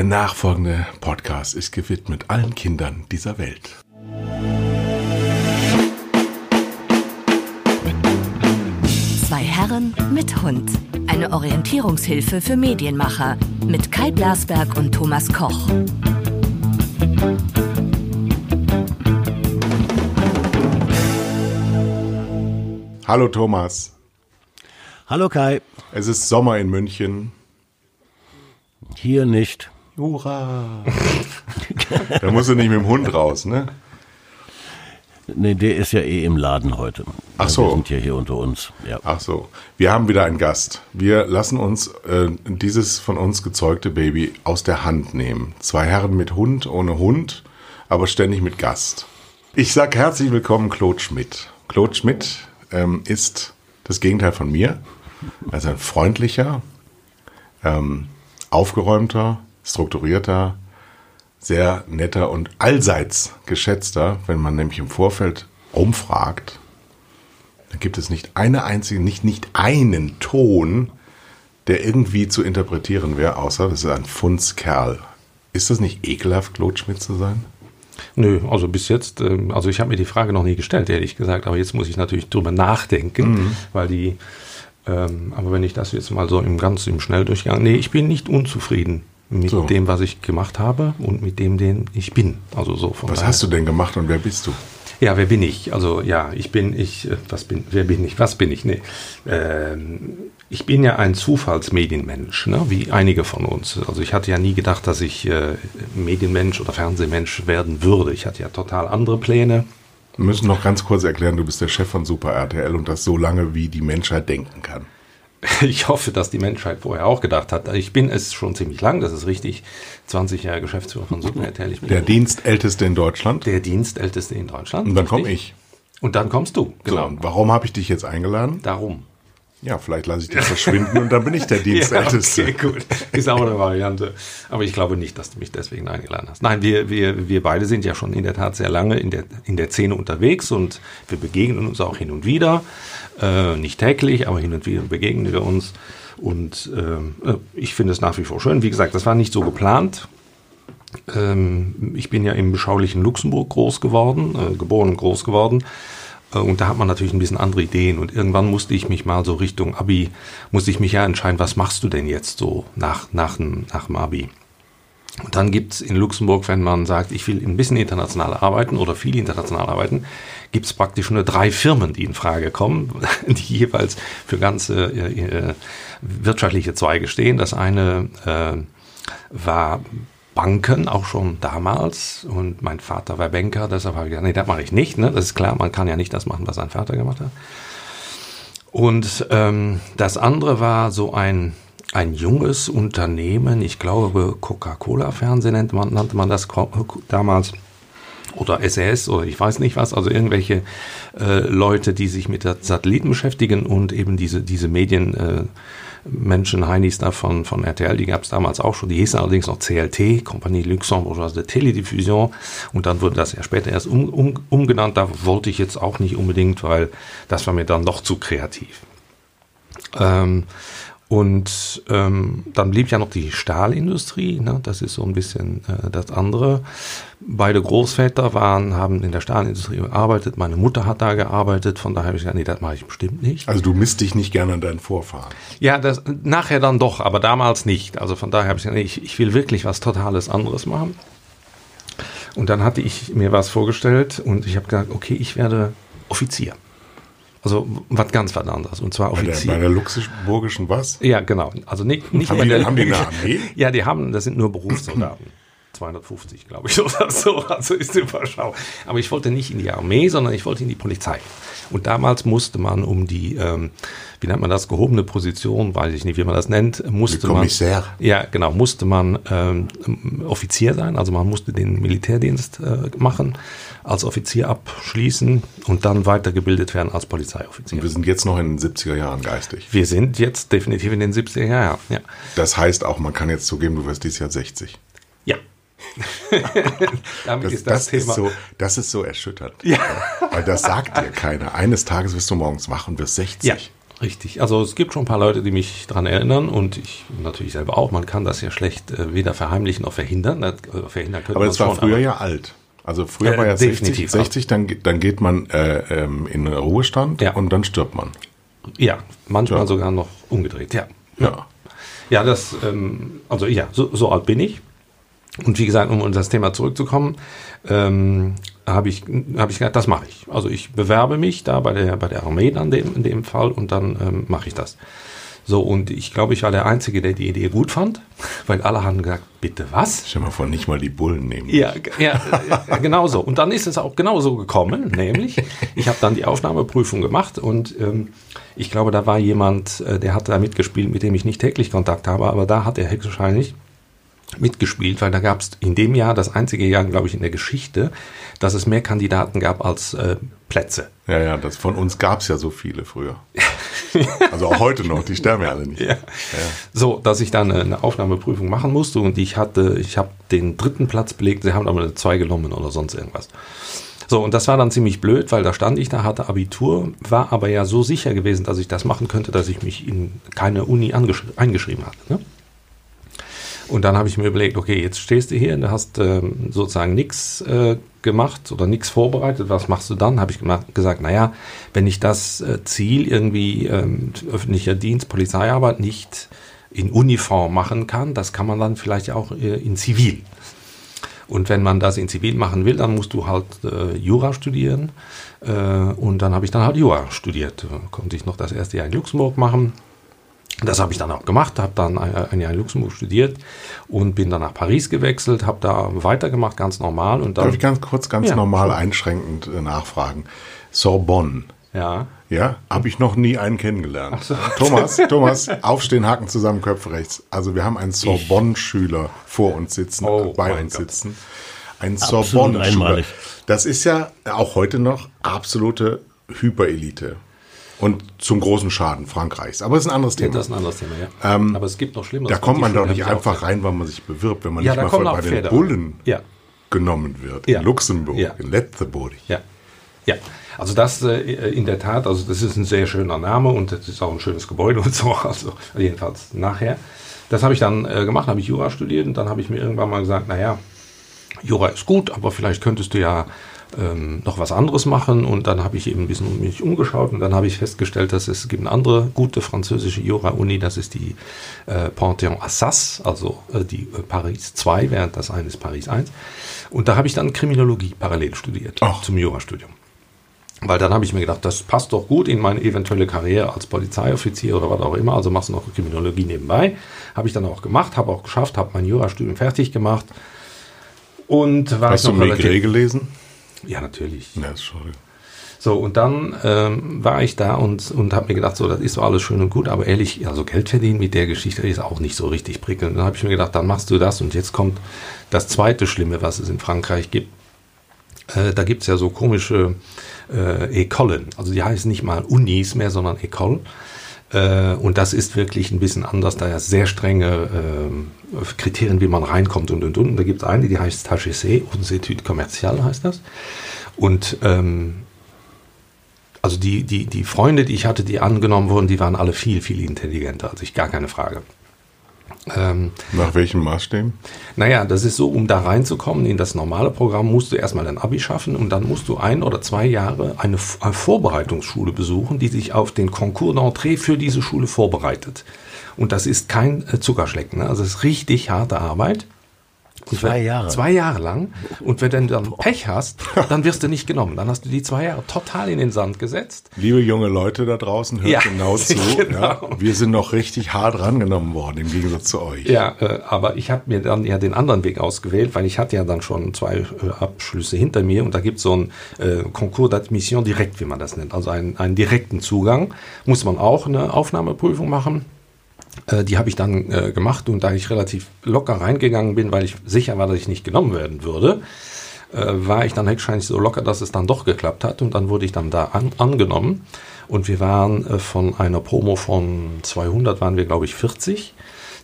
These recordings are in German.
Der nachfolgende Podcast ist gewidmet allen Kindern dieser Welt. Zwei Herren mit Hund. Eine Orientierungshilfe für Medienmacher mit Kai Blasberg und Thomas Koch. Hallo Thomas, Hallo Kai, es ist Sommer in München. hier nicht. Hurra! da musst du nicht mit dem Hund raus, ne? Nee, der ist ja eh im Laden heute. Ach so. Wir sind ja hier unter uns. Ja. Ach so, wir haben wieder einen Gast. Wir lassen uns äh, dieses von uns gezeugte Baby aus der Hand nehmen. Zwei Herren mit Hund, ohne Hund, aber ständig mit Gast. Ich sag herzlich willkommen, Claude Schmidt. Claude Schmidt ähm, ist das Gegenteil von mir. Er ist ein freundlicher, ähm, aufgeräumter, strukturierter, sehr netter und allseits geschätzter, wenn man nämlich im Vorfeld rumfragt, da gibt es nicht eine einzige, nicht, nicht einen Ton, der irgendwie zu interpretieren wäre, außer das ist ein Fundskerl. Ist das nicht ekelhaft, Claude Schmidt zu sein? Nö, also bis jetzt, ähm, also ich habe mir die Frage noch nie gestellt, ehrlich gesagt, aber jetzt muss ich natürlich drüber nachdenken, weil die, ähm, aber wenn ich das jetzt mal so im ganz im Schnelldurchgang, nee, ich bin nicht unzufrieden mit So. dem, was ich gemacht habe und mit dem, den ich bin. Also so von Was daher. hast du denn gemacht und wer bist du? Ja, wer bin ich? Also ja, ich bin ich, äh, was bin, wer bin ich? Was bin ich? Nee. Ähm, ich bin ja ein Zufallsmedienmensch, ne? wie einige von uns. Also ich hatte ja nie gedacht, dass ich äh, Medienmensch oder Fernsehmensch werden würde. Ich hatte ja total andere Pläne. Wir müssen noch ganz kurz erklären, du bist der Chef von Super RTL und das so lange, wie die Menschheit denken kann. Ich hoffe, dass die Menschheit vorher auch gedacht hat. Ich bin es schon ziemlich lang, das ist richtig. 20 Jahre Geschäftsführer von bin Der Dienstälteste in Deutschland. der Dienstälteste in Deutschland. Und dann komme ich. Und dann kommst du. So, und warum habe ich dich jetzt eingeladen? Darum. Ja, vielleicht lasse ich dich verschwinden und dann bin ich der Dienstälteste. Ja, okay, gut. Ist auch eine Variante. Aber ich glaube nicht, dass du mich deswegen eingeladen hast. Nein, wir, wir, wir beide sind ja schon in der Tat sehr lange in der, in der Szene unterwegs und wir begegnen uns auch hin und wieder. Äh, nicht täglich, aber hin und wieder begegnen wir uns. Und ähm, äh, ich finde es nach wie vor schön. Wie gesagt, das war nicht so geplant. Ähm, ich bin ja im beschaulichen Luxemburg groß geworden, äh, geboren und groß geworden. Äh, Und da hat man natürlich ein bisschen andere Ideen. Und irgendwann musste ich mich mal so Richtung Abi, musste ich mich ja entscheiden, was machst du denn jetzt so nach, nach, nach dem Abi? Und dann gibt's in Luxemburg, wenn man sagt, ich will ein bisschen international arbeiten oder viel international arbeiten, gibt's praktisch nur drei Firmen, die in Frage kommen, die jeweils für ganze äh, äh, wirtschaftliche Zweige stehen. Das eine äh, war Banken, auch schon damals. Und mein Vater war Banker, deshalb habe ich gesagt, nee, das mache ich nicht. Ne? Das ist klar, man kann ja nicht das machen, was sein Vater gemacht hat. Und ähm, das andere war so ein, ein junges Unternehmen, ich glaube Coca-Cola-Fernsehen nannte man, nannte man das damals. Oder SAS oder ich weiß nicht was, also irgendwelche äh, Leute, die sich mit Satelliten beschäftigen und eben diese, diese Medien, äh, Menschen, Heinis da von, von RTL, die gab es damals auch schon, die hießen allerdings noch CLT, Compagnie Luxembourgeoise de Télédiffusion. Und dann wurde das ja später erst um, um, umgenannt, da wollte ich jetzt auch nicht unbedingt, weil das war mir dann doch zu kreativ. Ähm, und ähm, dann blieb ja noch die Stahlindustrie, ne? das ist so ein bisschen äh, das andere. Beide Großväter waren, haben in der Stahlindustrie gearbeitet, meine Mutter hat da gearbeitet, von daher habe ich gesagt, nee, das mache ich bestimmt nicht. Also du misst dich nicht gerne an deinen Vorfahren. Ja, das, nachher dann doch, aber damals nicht. Also von daher habe ich gesagt, nee, ich, ich will wirklich was totales anderes machen. Und dann hatte ich mir was vorgestellt und ich habe gesagt, okay, ich werde Offizier. Also was ganz was anderes. Und zwar Bei der, Offizier. bei der luxemburgischen was? Ja, genau. Also nicht, nicht Haben die- der haben die eine Armee? Ja, die haben, das sind nur Berufssoldaten. 250, glaube ich, oder so. Also ist die Überschau. Aber ich wollte nicht in die Armee, sondern ich wollte in die Polizei. Und damals musste man um die, ähm, wie nennt man das, gehobene Position, weiß ich nicht, wie man das nennt, musste man. Ja, genau, musste man ähm, Offizier sein. Also man musste den Militärdienst äh, machen, als Offizier abschließen und dann weitergebildet werden als Polizeioffizier. Und wir sind jetzt noch in den 70er Jahren geistig. Wir sind jetzt definitiv in den 70er Jahren. Ja. Das heißt auch, man kann jetzt zugeben, du wirst dieses Jahr 60. Damit Das, ist das, das, Thema. ist so, das ist so erschütternd. Ja. Weil das sagt dir keiner. Eines Tages wirst du morgens wach und wirst 60. Ja. Richtig. Also es gibt schon ein paar Leute, die mich daran erinnern und ich natürlich selber auch. Man kann das ja schlecht äh, weder verheimlichen noch verhindern. Äh, verhindern Aber es war schon, früher ja alt. Also früher Äh, war ja 60, definitiv. 60 dann, dann geht man äh, ähm, in Ruhestand Ja. und dann stirbt man. Ja, manchmal Ja. sogar noch umgedreht, ja. Ja. Ja, das, ähm, also ja, so, so alt bin ich. Und wie gesagt, um das Thema zurückzukommen, ähm, habe ich, hab ich gesagt, das mache ich. Also ich bewerbe mich da bei der, bei der Armee dann dem, in dem Fall und dann ähm, mache ich das. So, und ich glaube, ich war der Einzige, der die Idee gut fand, weil alle haben gesagt, bitte was? Stell mal vor, nicht mal die Bullen nehmen. Ja, ja, ja genau so. Und dann ist es auch genauso gekommen, nämlich ich habe dann die Aufnahmeprüfung gemacht und ähm, ich glaube, da war jemand, äh, der hat da mitgespielt, mit dem ich nicht täglich Kontakt habe, aber da hat er höchstwahrscheinlich mitgespielt, weil da gab es in dem Jahr das einzige Jahr, glaube ich, in der Geschichte, dass es mehr Kandidaten gab als äh, Plätze. Ja, ja, das von uns gab es ja so viele früher. also auch heute noch, die sterben ja alle nicht. Ja. So, dass ich dann eine Aufnahmeprüfung machen musste und ich hatte, ich habe den dritten Platz belegt, sie haben aber eine 2 genommen oder sonst irgendwas. So, und das war dann ziemlich blöd, weil da stand ich da, hatte Abitur, war aber ja so sicher gewesen, dass ich das machen könnte, dass ich mich in keine Uni eingeschrieben hatte. Ne? Und dann habe ich mir überlegt, okay, jetzt stehst du hier und du hast ähm, sozusagen nichts äh, gemacht oder nichts vorbereitet. Was machst du dann? Habe ich gemacht, gesagt, naja, wenn ich das äh, Ziel irgendwie ähm, öffentlicher Dienst, Polizeiarbeit nicht in Uniform machen kann, das kann man dann vielleicht auch äh, in Zivil. Und wenn man das in Zivil machen will, dann musst du halt äh, Jura studieren. Äh, und dann habe ich dann halt Jura studiert. Äh, Konnte ich noch das erste Jahr in Luxemburg machen. Das habe ich dann auch gemacht, habe dann ein ein Jahr in Luxemburg studiert und bin dann nach Paris gewechselt, habe da weitergemacht, ganz normal. Und Darf dann, ich ganz kurz, ganz Ja, normal einschränkend äh, nachfragen? Sorbonne. ja, Ja, habe ich noch nie einen kennengelernt. Thomas, Thomas, aufstehen, Haken zusammen, Köpfe rechts. Also wir haben einen Sorbonne-Schüler vor uns sitzen, Oh, bei uns Gott. sitzen. Ein Absolut Sorbonne-Schüler. einmalig. Das ist ja auch heute noch absolute Hyperelite. Und zum großen Schaden Frankreichs. Aber das ist ein anderes Thema. das ist ein anderes Thema, ja. Aber es gibt noch Schlimmeres. da kommt man doch nicht einfach rein, weil man sich bewirbt, wenn man Ja, nicht mal kommen bei den. Bullen Ja. genommen wird. In Luxemburg, in Letzeburg. Ja. Ja, also das äh, in der Tat, also das ist ein sehr schöner Name und das ist auch ein schönes Gebäude und so, also jedenfalls nachher. Das habe ich dann äh, gemacht, habe ich Jura studiert und dann habe ich mir irgendwann mal gesagt, naja, Jura ist gut, aber vielleicht könntest du ja ähm, noch was anderes machen und dann habe ich eben ein bisschen um mich umgeschaut und dann habe ich festgestellt, dass es gibt eine andere gute französische Jura-Uni, das ist die äh, Panthéon Assas, also äh, die äh, Paris 2, während das eine ist Paris 1 und da habe ich dann Kriminologie parallel studiert Ach. zum Jurastudium. Weil dann habe ich mir gedacht, das passt doch gut in meine eventuelle Karriere als Polizeioffizier oder was auch immer. Also machst du noch Kriminologie nebenbei. Habe ich dann auch gemacht, habe auch geschafft, habe mein Jurastudium fertig gemacht. Und war Hast du Migré gelesen? Ja, natürlich. Ja, sorry. So, und dann ähm, war ich da und, und habe mir gedacht, so, das ist so alles schön und gut, aber ehrlich, also Geld verdienen mit der Geschichte ist auch nicht so richtig prickelnd. Dann habe ich mir gedacht, dann machst du das und jetzt kommt das zweite Schlimme, was es in Frankreich gibt. Äh, da gibt es ja so komische äh, Ecolen, also die heißen nicht mal Unis mehr, sondern Ecole. Äh, und das ist wirklich ein bisschen anders, da ja sehr strenge ähm, Kriterien, wie man reinkommt und und und. Und da gibt es eine, die heißt HEC, Hautes Études Commerciales heißt das. Und ähm, also die, die, die Freunde, die ich hatte, die angenommen wurden, die waren alle viel, viel intelligenter als ich, gar keine Frage. Ähm, Nach welchen Maßstäben? naja, das ist so, um da reinzukommen in das normale Programm, musst du erstmal ein Abi schaffen und dann musst du ein oder zwei Jahre eine, eine Vorbereitungsschule besuchen, die sich auf den Concours d'entrée für diese Schule vorbereitet. Und das ist kein äh, Zuckerschlecken, ne? also es ist richtig harte Arbeit. Zwei Jahre. Zwei Jahre lang. Und wenn du dann Pech hast, dann wirst du nicht genommen. Dann hast du die zwei Jahre total in den Sand gesetzt. Liebe junge Leute da draußen, hört Ja, genau zu. genau. Ja, wir sind noch richtig hart rangenommen worden, im Gegensatz zu euch. Ja, äh, aber ich habe mir dann ja den anderen Weg ausgewählt, weil ich hatte ja dann schon zwei äh, Abschlüsse hinter mir und da gibt es so ein äh, Concours d'admission direkt, wie man das nennt, also einen, einen direkten Zugang. Muss man auch eine Aufnahmeprüfung machen. Äh, die habe ich dann äh, gemacht und da ich relativ locker reingegangen bin, weil ich sicher war, dass ich nicht genommen werden würde, äh, war ich dann höchstwahrscheinlich so locker, dass es dann doch geklappt hat und dann wurde ich dann da an, angenommen und wir waren äh, von einer Promo von 200 waren wir glaube ich 40.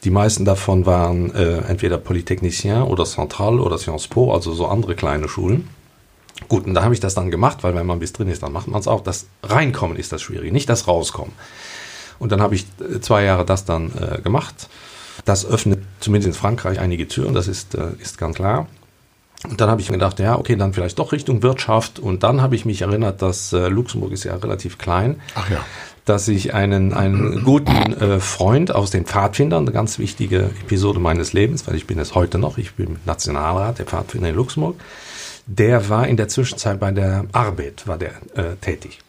Die meisten davon waren äh, entweder Polytechnicien oder Central oder Sciences Po, also so andere kleine Schulen. Gut, und da habe ich das dann gemacht, weil wenn man bis drin ist, dann macht man es auch. Das Reinkommen ist das Schwierige, nicht das Rauskommen. Und dann habe ich äh, zwei Jahre das dann äh, gemacht. Das öffnet zumindest in Frankreich einige Türen, das ist, äh, ist ganz klar. Und dann habe ich mir gedacht, ja, okay, dann vielleicht doch Richtung Wirtschaft. Und dann habe ich mich erinnert, dass äh, Luxemburg ist ja relativ klein. Ach ja. Dass ich einen, einen guten äh, Freund aus den Pfadfindern, eine ganz wichtige Episode meines Lebens, weil ich bin es heute noch, ich bin Nationalrat der Pfadfinder in Luxemburg, der war in der Zwischenzeit bei der Arbeit, war der äh, tätig.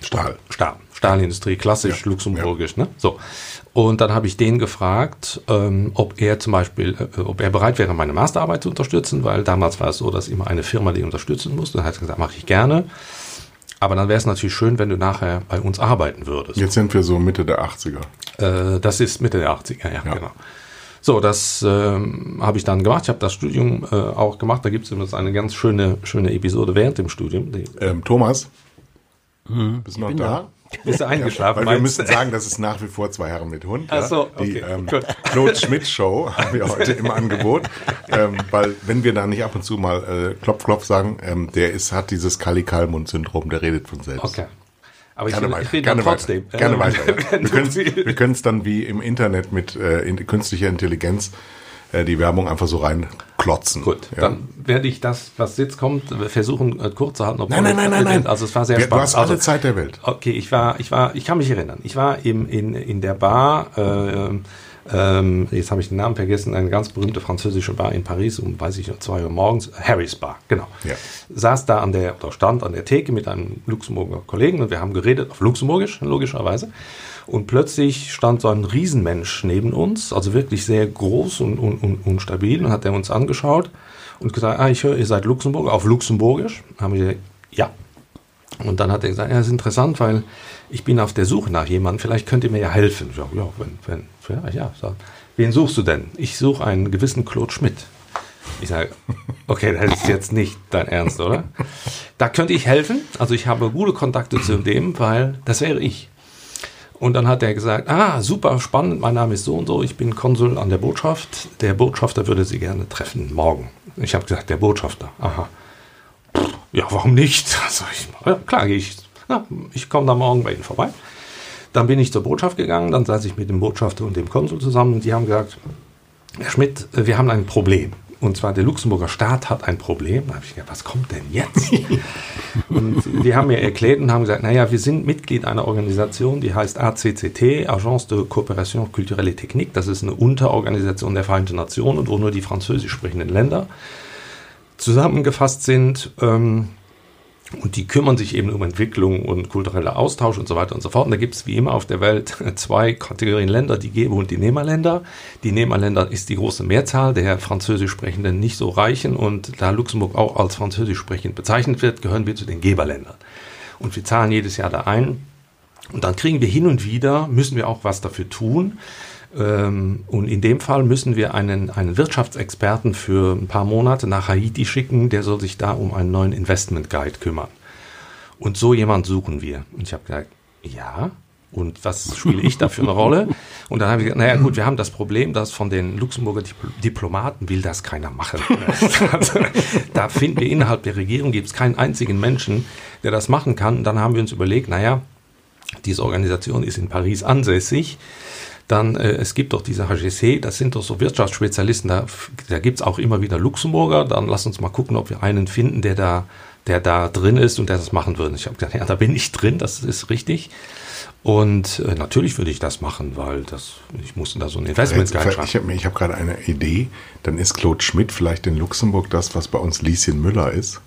Stahl. Stahl. Stahlindustrie, klassisch Ja, luxemburgisch. Ne? So. Und dann habe ich den gefragt, ähm, ob er zum Beispiel, äh, ob er bereit wäre, meine Masterarbeit zu unterstützen, weil damals war es so, dass immer eine Firma die unterstützen musste. Dann hat er gesagt, mache ich gerne. Aber dann wäre es natürlich schön, wenn du nachher bei uns arbeiten würdest. Jetzt sind wir so Mitte der 80er. Äh, das ist Mitte der 80er, ja, Ja. genau. So, das ähm, habe ich dann gemacht. Ich habe das Studium äh, auch gemacht. Da gibt es übrigens eine ganz schöne, schöne Episode während dem Studium. Die, Ähm, Thomas, bist du noch da? bist du eingeschlafen? Weil wir müssen sagen, das ist nach wie vor zwei Herren mit Hund. Ach so, Die okay, ähm, gut. Claude Schmidt Show haben wir heute im Angebot. Ähm, weil wenn wir da nicht ab und zu mal äh, Klopf, Klopf sagen, ähm, der ist, hat dieses Kali-Kalmund-Syndrom, der redet von selbst. Okay. Aber ich, Gerne will- weiter. ich will Gerne trotzdem. weiter. Gerne äh, weiter. Ja. wir können es dann wie im Internet mit äh, in, künstlicher Intelligenz äh, die Werbung einfach so reinklotzen. Gut, Ja. dann werde ich das, was jetzt kommt, versuchen äh, kurz zu halten. Nein, nein, nein, nein, nein. Also es war sehr Ja, spannend. Du hast alle also, Zeit der Welt. Okay, ich war, ich war, ich kann mich erinnern. Ich war im, in, in der Bar, äh, ähm, jetzt habe ich den Namen vergessen, eine ganz berühmte französische Bar in Paris um, weiß ich, nicht, zwei Uhr morgens, Harry's Bar, genau. Ja. Saß da an der, oder stand an der Theke mit einem Luxemburger Kollegen und wir haben geredet auf Luxemburgisch, logischerweise. Und plötzlich stand so ein Riesenmensch neben uns, also wirklich sehr groß und, und, und, und stabil, und hat er uns angeschaut und gesagt, ah, ich höre, ihr seid Luxemburger, auf Luxemburgisch. Haben wir gesagt, ja, und dann hat er gesagt, ja, das ist interessant, weil ich bin auf der Suche nach jemandem, vielleicht könnt ihr mir ja helfen. Sag, ja, wenn, wenn, ja, ja. Sag, wen suchst du denn? Ich suche einen gewissen Claude Schmidt. Ich sage, okay, das ist jetzt nicht dein Ernst, oder? Da könnte ich helfen. Also ich habe gute Kontakte zu dem, weil das wäre ich. Und dann hat er gesagt, ah, super spannend, mein Name ist so und so, ich bin Konsul an der Botschaft. Der Botschafter würde Sie gerne treffen, morgen. Ich habe gesagt, der Botschafter, aha. Ja, warum nicht? Also ich, ja, klar, ich. Na, ich komme da morgen bei Ihnen vorbei. Dann bin ich zur Botschaft gegangen, dann saß ich mit dem Botschafter und dem Konsul zusammen und die haben gesagt, Herr Schmidt, wir haben ein Problem. Und zwar der Luxemburger Staat hat ein Problem. Da habe ich gedacht, was kommt denn jetzt? und die haben mir erklärt und haben gesagt, naja, wir sind Mitglied einer Organisation, die heißt ACCT, Agence de Coopération Culturelle et Technique. Das ist eine Unterorganisation der Vereinten Nationen wo nur die französisch sprechenden Länder zusammengefasst sind. Ähm, und die kümmern sich eben um Entwicklung und kultureller Austausch und so weiter und so fort. Und da gibt es wie immer auf der Welt zwei Kategorien Länder, die Geber- und die Nehmerländer. Die Nehmerländer ist die große Mehrzahl der französisch sprechenden nicht so reichen. Und da Luxemburg auch als französisch sprechend bezeichnet wird, gehören wir zu den Geberländern. Und wir zahlen jedes Jahr da ein. Und dann kriegen wir hin und wieder, müssen wir auch was dafür tun. Ähm, Und in dem Fall müssen wir einen, einen Wirtschaftsexperten für ein paar Monate nach Haiti schicken, der soll sich da um einen neuen Investment Guide kümmern. Und so jemand suchen wir. Und ich habe gesagt, ja. Und was spiele ich da für eine Rolle? Und dann habe ich gesagt, naja gut, wir haben das Problem, dass von den Luxemburger Dipl Diplomaten will das keiner machen. Also, da finden wir innerhalb der Regierung, gibt es keinen einzigen Menschen, der das machen kann. Und dann haben wir uns überlegt, naja, diese Organisation ist in Paris ansässig. Dann, äh, es gibt doch diese HGC, das sind doch so Wirtschaftsspezialisten, da, da gibt's auch immer wieder Luxemburger. Dann lass uns mal gucken, ob wir einen finden, der da, der da drin ist und der das machen würde. Ich habe gesagt, ja, da bin ich drin, das ist richtig. Und äh, natürlich würde ich das machen, weil das, ich musste da so ein Investment Ich schreiben. habe ich hab gerade eine Idee. Dann ist Claude Schmidt vielleicht in Luxemburg das, was bei uns Lieschen Müller ist.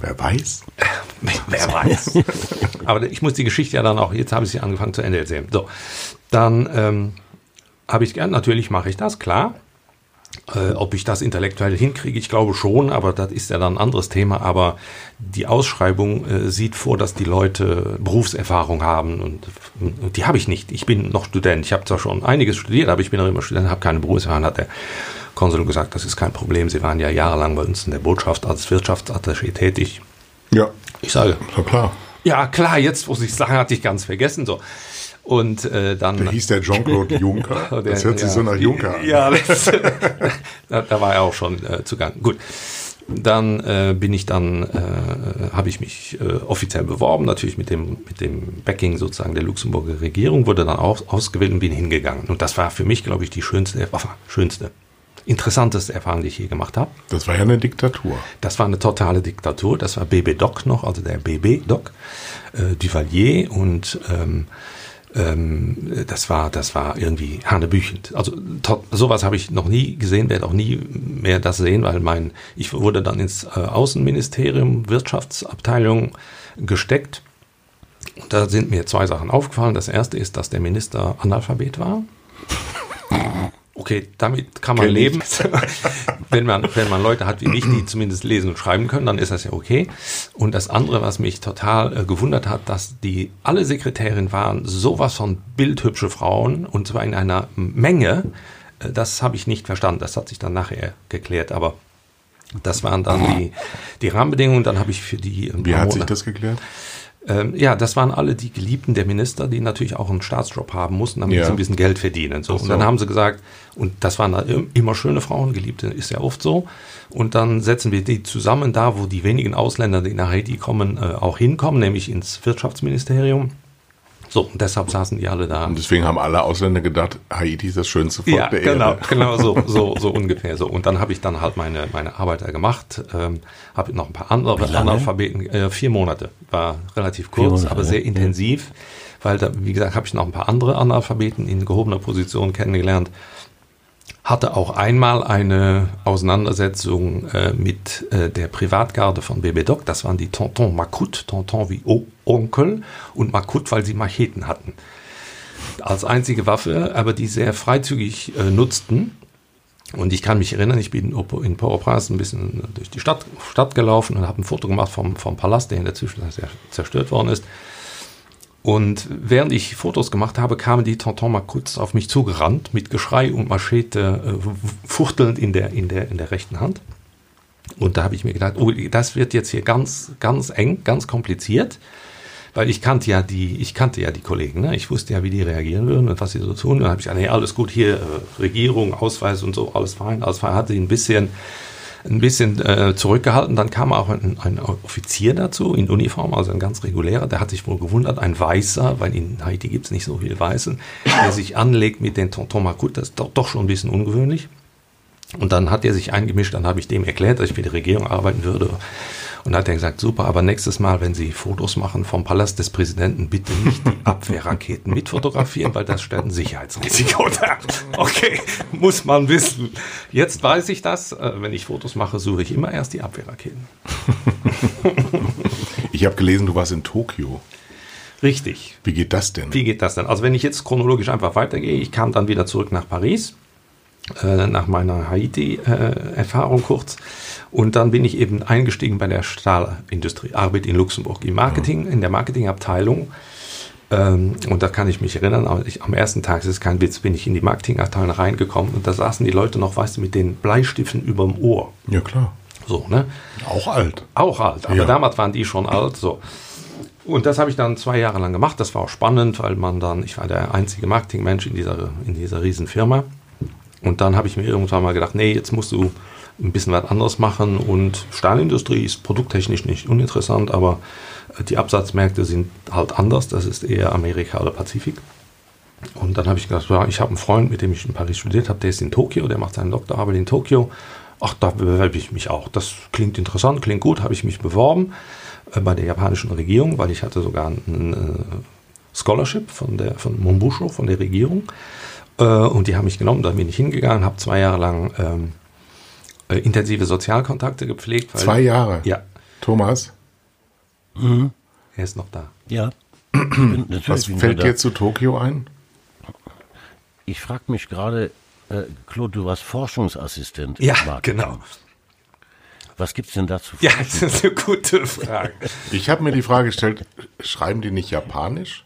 Wer weiß? Wer weiß. Aber ich muss die Geschichte ja dann auch, jetzt habe ich sie angefangen zu Ende erzählen. So, dann ähm, habe ich gern, natürlich mache ich das, klar. Äh, ob ich das intellektuell hinkriege, ich glaube schon, aber das ist ja dann ein anderes Thema. Aber die Ausschreibung äh, sieht vor, dass die Leute Berufserfahrung haben und, und die habe ich nicht. Ich bin noch Student. Ich habe zwar schon einiges studiert, aber ich bin noch immer Student, habe keine Berufserfahrung. Hat der Konsul gesagt, das ist kein Problem. Sie waren ja jahrelang bei uns in der Botschaft als Wirtschaftsattaché tätig. Ja, Ich sage, doch klar. ja, klar, jetzt muss ich sagen, hatte ich ganz vergessen. So. Und äh, dann. Da hieß der Jean-Claude Juncker. Das hört sich ja, so nach Juncker an. Ja, das, da, da war er auch schon äh, zugang. Gut. dann äh, bin ich dann, äh, habe ich mich äh, offiziell beworben, natürlich mit dem, mit dem Backing sozusagen der Luxemburger Regierung, wurde dann auch ausgewählt und bin hingegangen. Und das war für mich, glaube ich, die schönste, schönste, interessanteste Erfahrung, die ich je gemacht habe. Das war ja eine Diktatur. Das war eine totale Diktatur. Das war BB Doc noch, also der BB Doc, äh, Duvalier und ähm, ähm, das war, das war irgendwie hanebüchend. Also sowas habe ich noch nie gesehen, werde auch nie mehr das sehen, weil mein, ich wurde dann ins äh, Außenministerium, Wirtschaftsabteilung gesteckt. Und da sind mir zwei Sachen aufgefallen. Das erste ist, dass der Minister Analphabet war. Okay, damit kann man Kenn leben. wenn, man, wenn man Leute hat wie mich, die zumindest lesen und schreiben können, dann ist das ja okay. Und das andere, was mich total äh, gewundert hat, dass die alle Sekretärinnen waren sowas von bildhübsche Frauen und zwar in einer Menge. Äh, das habe ich nicht verstanden. Das hat sich dann nachher geklärt. Aber das waren dann die, die Rahmenbedingungen. Dann habe ich für die. Wie hat sich das geklärt? Ähm, ja, das waren alle die Geliebten der Minister, die natürlich auch einen Staatsjob haben mussten, damit ja. sie ein bisschen Geld verdienen. So. so. Und dann haben sie gesagt, und das waren immer schöne Frauen, Geliebte ist ja oft so. Und dann setzen wir die zusammen da, wo die wenigen Ausländer, die nach Haiti kommen, äh, auch hinkommen, nämlich ins Wirtschaftsministerium. So, und deshalb saßen die alle da. Und deswegen haben alle Ausländer gedacht, Haiti ist das schönste Volk ja, der genau, Erde. Genau, so, so, so ungefähr so. Und dann habe ich dann halt meine, meine Arbeit da gemacht, ähm, habe noch ein paar andere Analphabeten, äh, vier Monate, war relativ kurz, Monate, aber sehr intensiv, weil da, wie gesagt, habe ich noch ein paar andere Analphabeten in gehobener Position kennengelernt hatte auch einmal eine Auseinandersetzung äh, mit äh, der Privatgarde von Bebedoc. Das waren die Tonton Makut, Tonton wie o Onkel und Makut, weil sie Macheten hatten. Als einzige Waffe, aber die sehr freizügig äh, nutzten. Und ich kann mich erinnern, ich bin in Port-au-Prince ein bisschen durch die Stadt, Stadt gelaufen und habe ein Foto gemacht vom, vom Palast, der in der Zwischenzeit zerstört worden ist. Und während ich Fotos gemacht habe, kamen die Tonton Makutz auf mich zugerannt mit Geschrei und Machete äh, fuchtelnd in der, in, der, in der rechten Hand. Und da habe ich mir gedacht, oh, das wird jetzt hier ganz, ganz eng, ganz kompliziert, weil ich kannte ja die, ich kannte ja die Kollegen, ne? ich wusste ja, wie die reagieren würden und was sie so tun. Und dann habe ich gesagt, nee, alles gut, hier äh, Regierung, Ausweis und so, alles fein, alles fein. Hatte ein bisschen ein bisschen äh, zurückgehalten. Dann kam auch ein, ein, Offizier dazu in Uniform, also ein ganz regulärer. Der hat sich wohl gewundert, ein Weißer, weil in Haiti gibt es nicht so viele Weißen, der sich anlegt mit den Tonton Makut. Das ist doch, doch schon ein bisschen ungewöhnlich. Und dann hat er sich eingemischt, dann habe ich dem erklärt, dass ich für die Regierung arbeiten würde. Und dann hat er gesagt, super, aber nächstes Mal, wenn Sie Fotos machen vom Palast des Präsidenten, bitte nicht die Abwehrraketen mitfotografieren, weil das stellt ein Sicherheitsrisiko dar. Okay, muss man wissen. Jetzt weiß ich das. Äh, wenn ich Fotos mache, suche ich immer erst die Abwehrraketen. Ich habe gelesen, du warst in Tokio. Richtig. Wie geht das denn? Wie geht das denn? Also wenn ich jetzt chronologisch einfach weitergehe, ich kam dann wieder zurück nach Paris äh, nach meiner Haiti-Erfahrung kurz. Und dann bin ich eben eingestiegen bei der Stahlindustrie, Arbeit in Luxemburg, im Marketing, in der Marketingabteilung. Ähm, und da kann ich mich erinnern, ich, am ersten Tag, das ist kein Witz, bin ich in die Marketingabteilung reingekommen und da saßen die Leute noch, weißt du, mit den Bleistiften überm Ohr. Ja, klar. So, ne? Auch alt. Auch alt, aber ja. damals waren die schon alt, so. Und das habe ich dann zwei Jahre lang gemacht. Das war auch spannend, weil man dann, ich war der einzige Marketingmensch in dieser, in dieser riesen Firma. Und dann habe ich mir irgendwann mal gedacht, nee, jetzt musst du ein bisschen was anderes machen. Und Stahlindustrie ist produkttechnisch nicht uninteressant, aber äh, die Absatzmärkte sind halt anders. Das ist eher Amerika oder Pazifik. Und dann habe ich gedacht, ja, ich habe einen Freund, mit dem ich in Paris studiert habe, der ist in Tokio, der macht seine Doktorarbeit in Tokio. Ach, da bewerbe ich mich auch. Das klingt interessant, klingt gut, habe ich mich beworben äh, bei der japanischen Regierung, weil ich hatte sogar ein äh, Scholarship von der von Mombusho, von der Regierung. Äh, und die haben mich genommen, da bin ich hingegangen, habe zwei Jahre lang ähm, äh, intensive Sozialkontakte gepflegt. zwei Jahre? Ja. Thomas? Mhm. Er ist noch da. Ja. Was fällt dir zu Tokio ein? Ich frage mich gerade, äh, Claude, du warst Forschungsassistent. Ja, genau. Was gibt es denn dazu? Ja, das ist eine gute Frage. Ich habe mir die Frage gestellt, schreiben die nicht Japanisch?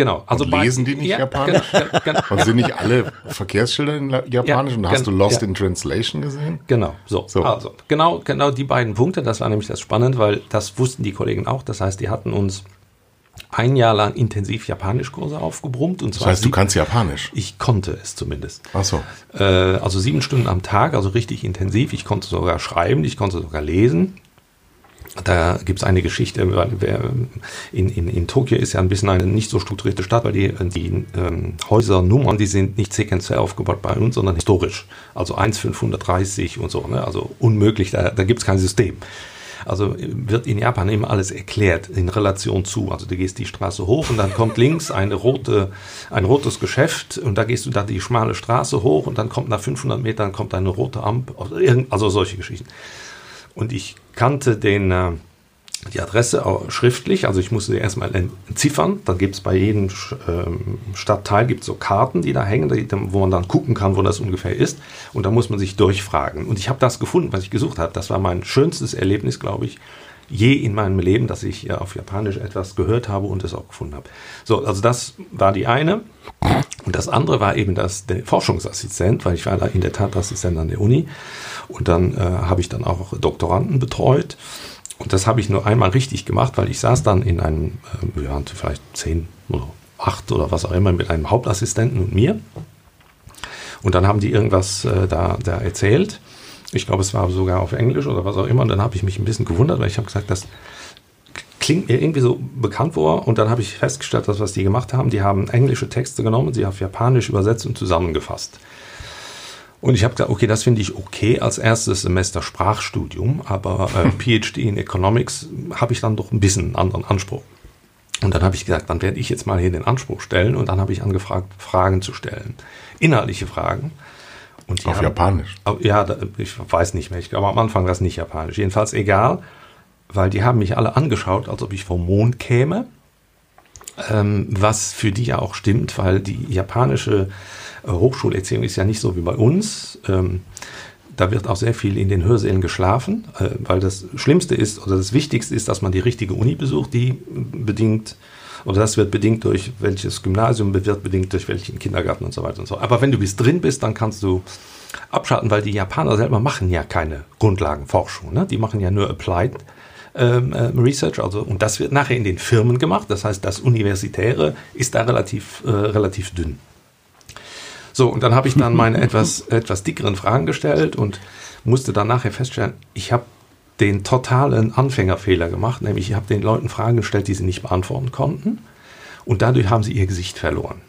Genau. Also und lesen die nicht ja, Japanisch? Genau, genau, und sind nicht alle Verkehrsschilder in Japanisch? Ja, und hast du Lost ja. in Translation gesehen? Genau, so. so. Also, genau, genau die beiden Punkte, das war nämlich das spannend, weil das wussten die Kollegen auch. Das heißt, die hatten uns ein Jahr lang intensiv Japanischkurse aufgebrummt. Und Das zwar heißt, du sieb- kannst Japanisch. ich konnte es zumindest. Ach so. Äh, also sieben Stunden am Tag, also richtig intensiv. Ich konnte sogar schreiben, ich konnte sogar lesen. Da gibt es eine Geschichte, in, in, in Tokio ist ja ein bisschen eine nicht so strukturierte Stadt, weil die, die ähm, Häusernummern, die sind nicht sequenziell aufgebaut bei uns, sondern historisch. Also 1, 530 und so. Ne? Also unmöglich, da, da gibt es kein System. Also wird in Japan immer alles erklärt in Relation zu. Also du gehst die Straße hoch und dann kommt links eine rote, ein rotes Geschäft und da gehst du dann die schmale Straße hoch und dann kommt nach 500 Metern kommt eine rote Ampel. Also Also solche Geschichten. Und ich kannte den, äh, die Adresse auch schriftlich, also ich musste sie erstmal entziffern. Dann gibt es bei jedem ähm, Stadtteil gibt's so Karten, die da hängen, die, wo man dann gucken kann, wo das ungefähr ist. Und da muss man sich durchfragen. Und ich habe das gefunden, was ich gesucht habe. Das war mein schönstes Erlebnis, glaube ich, je in meinem Leben, dass ich ja, auf Japanisch etwas gehört habe und es auch gefunden habe. So, also das war die eine. Und das andere war eben das, der Forschungsassistent, weil ich war da in der Tat Assistent an der Uni. Und dann äh, habe ich dann auch Doktoranden betreut. Und das habe ich nur einmal richtig gemacht, weil ich saß dann in einem, äh, wir waren vielleicht zehn oder acht oder was auch immer mit einem Hauptassistenten und mir. Und dann haben die irgendwas äh, da, da erzählt. Ich glaube, es war sogar auf Englisch oder was auch immer. Und dann habe ich mich ein bisschen gewundert, weil ich habe gesagt, das klingt mir irgendwie so bekannt vor. Und dann habe ich festgestellt, dass was die gemacht haben, die haben englische Texte genommen, sie auf Japanisch übersetzt und zusammengefasst. Und ich habe gesagt, okay, das finde ich okay als erstes Semester Sprachstudium, aber äh, PhD in Economics habe ich dann doch ein bisschen einen anderen Anspruch. Und dann habe ich gesagt, dann werde ich jetzt mal hier den Anspruch stellen und dann habe ich angefragt, Fragen zu stellen. Inhaltliche Fragen. Und Auf haben- Japanisch. Oh, Ja, ich weiß nicht mehr. Ich glaube, am Anfang war es nicht japanisch. Jedenfalls egal, weil die haben mich alle angeschaut, als ob ich vom Mond käme. Ähm, was für die ja auch stimmt, weil die japanische äh, Hochschulerziehung ist ja nicht so wie bei uns. Ähm, da wird auch sehr viel in den Hörsälen geschlafen, äh, weil das Schlimmste ist oder das Wichtigste ist, dass man die richtige Uni besucht, die bedingt oder das wird bedingt durch welches Gymnasium, wird bedingt durch welchen Kindergarten und so weiter und so. Aber wenn du bis drin bist, dann kannst du abschalten, weil die Japaner selber machen ja keine Grundlagenforschung. Ne? Die machen ja nur Applied ähm, ähm, Research, also und das wird nachher in den Firmen gemacht. Das heißt, das Universitäre ist da relativ äh, relativ dünn. So, und dann habe ich dann meine etwas, etwas dickeren Fragen gestellt und musste dann nachher feststellen, ich habe den totalen Anfängerfehler gemacht, nämlich ich habe den Leuten Fragen gestellt, die sie nicht beantworten konnten und dadurch haben sie ihr Gesicht verloren.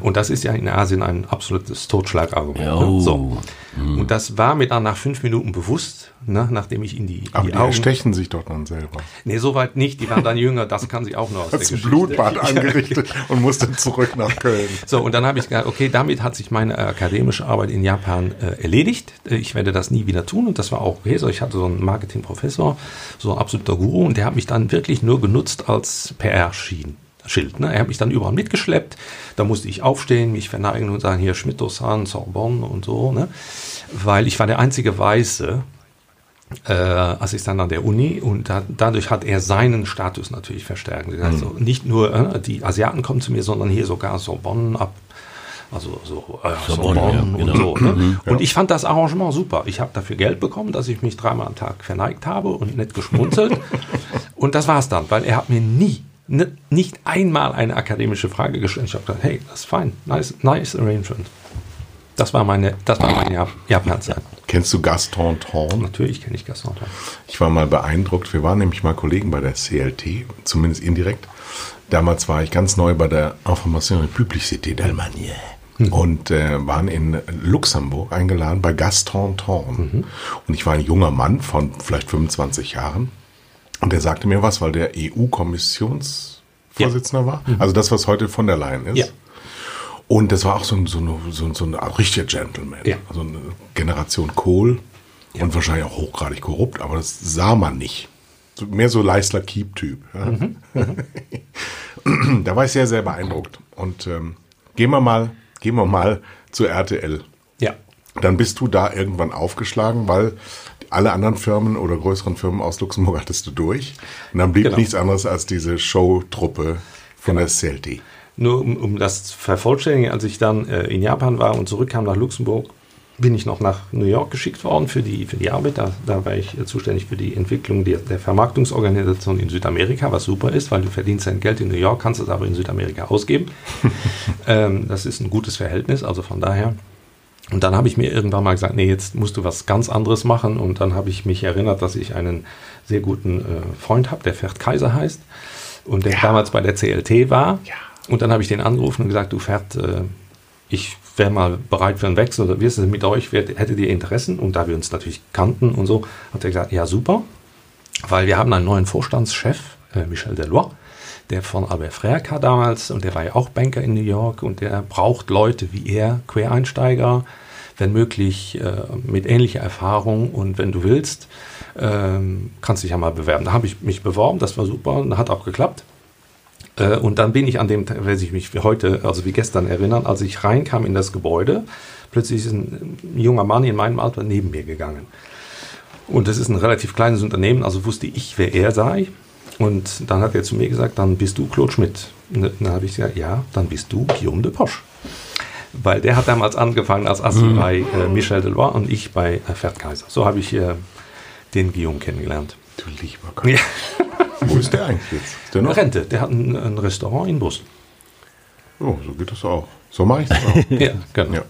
Und das ist ja in Asien ein absolutes Totschlagargument. Ja. Ne? So. Und das war mir dann nach fünf Minuten bewusst, ne, nachdem ich in die, Aber die die Augen... erstechen sich doch dann selber. Nee, soweit nicht, die waren dann jünger, das kann sie auch nur aus der Hast ein Geschichte. Blutbad angerichtet und musste zurück nach Köln. So, und dann habe ich gesagt, okay, damit hat sich meine akademische Arbeit in Japan äh, erledigt. Äh, Ich werde das nie wieder tun und das war auch okay. So, ich hatte so einen Marketingprofessor, so ein absoluter Guru und der hat mich dann wirklich nur genutzt als PR-Schild. Schild, ne? Er hat mich dann überall mitgeschleppt. Da musste ich aufstehen, mich verneigen und sagen, hier Schmidt-Dosan, Sorbonne und so, ne? Weil ich war der einzige Weiße, äh, Assistent an der Uni und da, dadurch hat er seinen Status natürlich verstärkt. Also nicht nur äh, die Asiaten kommen zu mir, sondern hier sogar Sorbonne ab. Also so äh, Sorbonne, Sorbonne, ja, und genau. so. Ne? Und ich fand das Arrangement super. Ich habe dafür Geld bekommen, dass ich mich dreimal am Tag verneigt habe und nett geschmunzelt. und das war's dann, weil er hat mir nie, ne, nicht einmal eine akademische Frage gestellt. Ich habe gesagt, hey, das ist fein, nice, nice arrangement. Das war meine, das war meine Jap- Japan-Zeit. Kennst du Gaston Thorn? Natürlich kenne ich Gaston. Thorn. Ich war mal beeindruckt. Wir waren nämlich mal Kollegen bei der CLT, zumindest indirekt. Damals war ich ganz neu bei der Information Publicité d'Allemagne und äh, waren in Luxemburg eingeladen bei Gaston Thorn. Und ich war ein junger Mann von vielleicht 25 Jahren. Und der sagte mir was, weil der EU-Kommissionsvorsitzender war. Also das, was heute von der Leyen ist. Ja. Und das war auch so ein, so eine, so ein, so ein richtiger Gentleman. Ja. Also eine Generation Kohl und wahrscheinlich auch hochgradig korrupt, aber das sah man nicht. So, mehr so Leisler Keep-Typ. Ja. da war ich sehr, sehr beeindruckt. Und ähm, gehen wir mal, gehen wir mal zu RTL. Ja. Dann bist du da irgendwann aufgeschlagen, weil alle anderen Firmen oder größeren Firmen aus Luxemburg hattest du durch. Und dann blieb Genau. nichts anderes als diese Showtruppe von der CLT. Nur um, um das zu vervollständigen, als ich dann äh, in Japan war und zurückkam nach Luxemburg, bin ich noch nach New York geschickt worden für die, für die Arbeit. Da, da war ich äh, zuständig für die Entwicklung der, der Vermarktungsorganisation in Südamerika, was super ist, weil du verdienst dein Geld in New York, kannst es aber in Südamerika ausgeben. ähm, das ist ein gutes Verhältnis, also von daher. Und dann habe ich mir irgendwann mal gesagt, nee, jetzt musst du was ganz anderes machen. Und dann habe ich mich erinnert, dass ich einen sehr guten äh, Freund habe, der Ferd Kaiser heißt und der ja. damals bei der CLT war. Ja. Und dann habe ich den angerufen und gesagt, du Ferd, äh, ich wäre mal bereit für einen Wechsel oder wie ist es mit euch, hättet ihr Interessen? Und da wir uns natürlich kannten und so, hat er gesagt, ja super, weil wir haben einen neuen Vorstandschef, äh, Michel Delois, der von Albert Frerka damals, und der war ja auch Banker in New York, und der braucht Leute wie er, Quereinsteiger, wenn möglich äh, mit ähnlicher Erfahrung und wenn du willst, ähm, kannst dich ja mal bewerben. Da habe ich mich beworben, das war super und hat auch geklappt. Äh, und dann bin ich an dem, wenn ich mich wie heute, also wie gestern erinnern, als ich reinkam in das Gebäude, plötzlich ist ein junger Mann in meinem Alter neben mir gegangen. Und das ist ein relativ kleines Unternehmen, also wusste ich, wer er sei. Und dann hat er zu mir gesagt, dann bist du Claude Schmidt. Und dann habe ich gesagt, ja, dann bist du Guillaume de Poche. Weil der hat damals angefangen als Assi mhm. bei äh, Michel Delois und ich bei äh, Ferd Kaiser. So habe ich äh, den Guillaume kennengelernt. Du lieber Gott. Ja. Wo ist der eigentlich jetzt? Ist der noch? Rente. Der hat ein, ein Restaurant in Brüssel. Oh, so geht das auch. So mache ich das auch. ja, genau. Ja.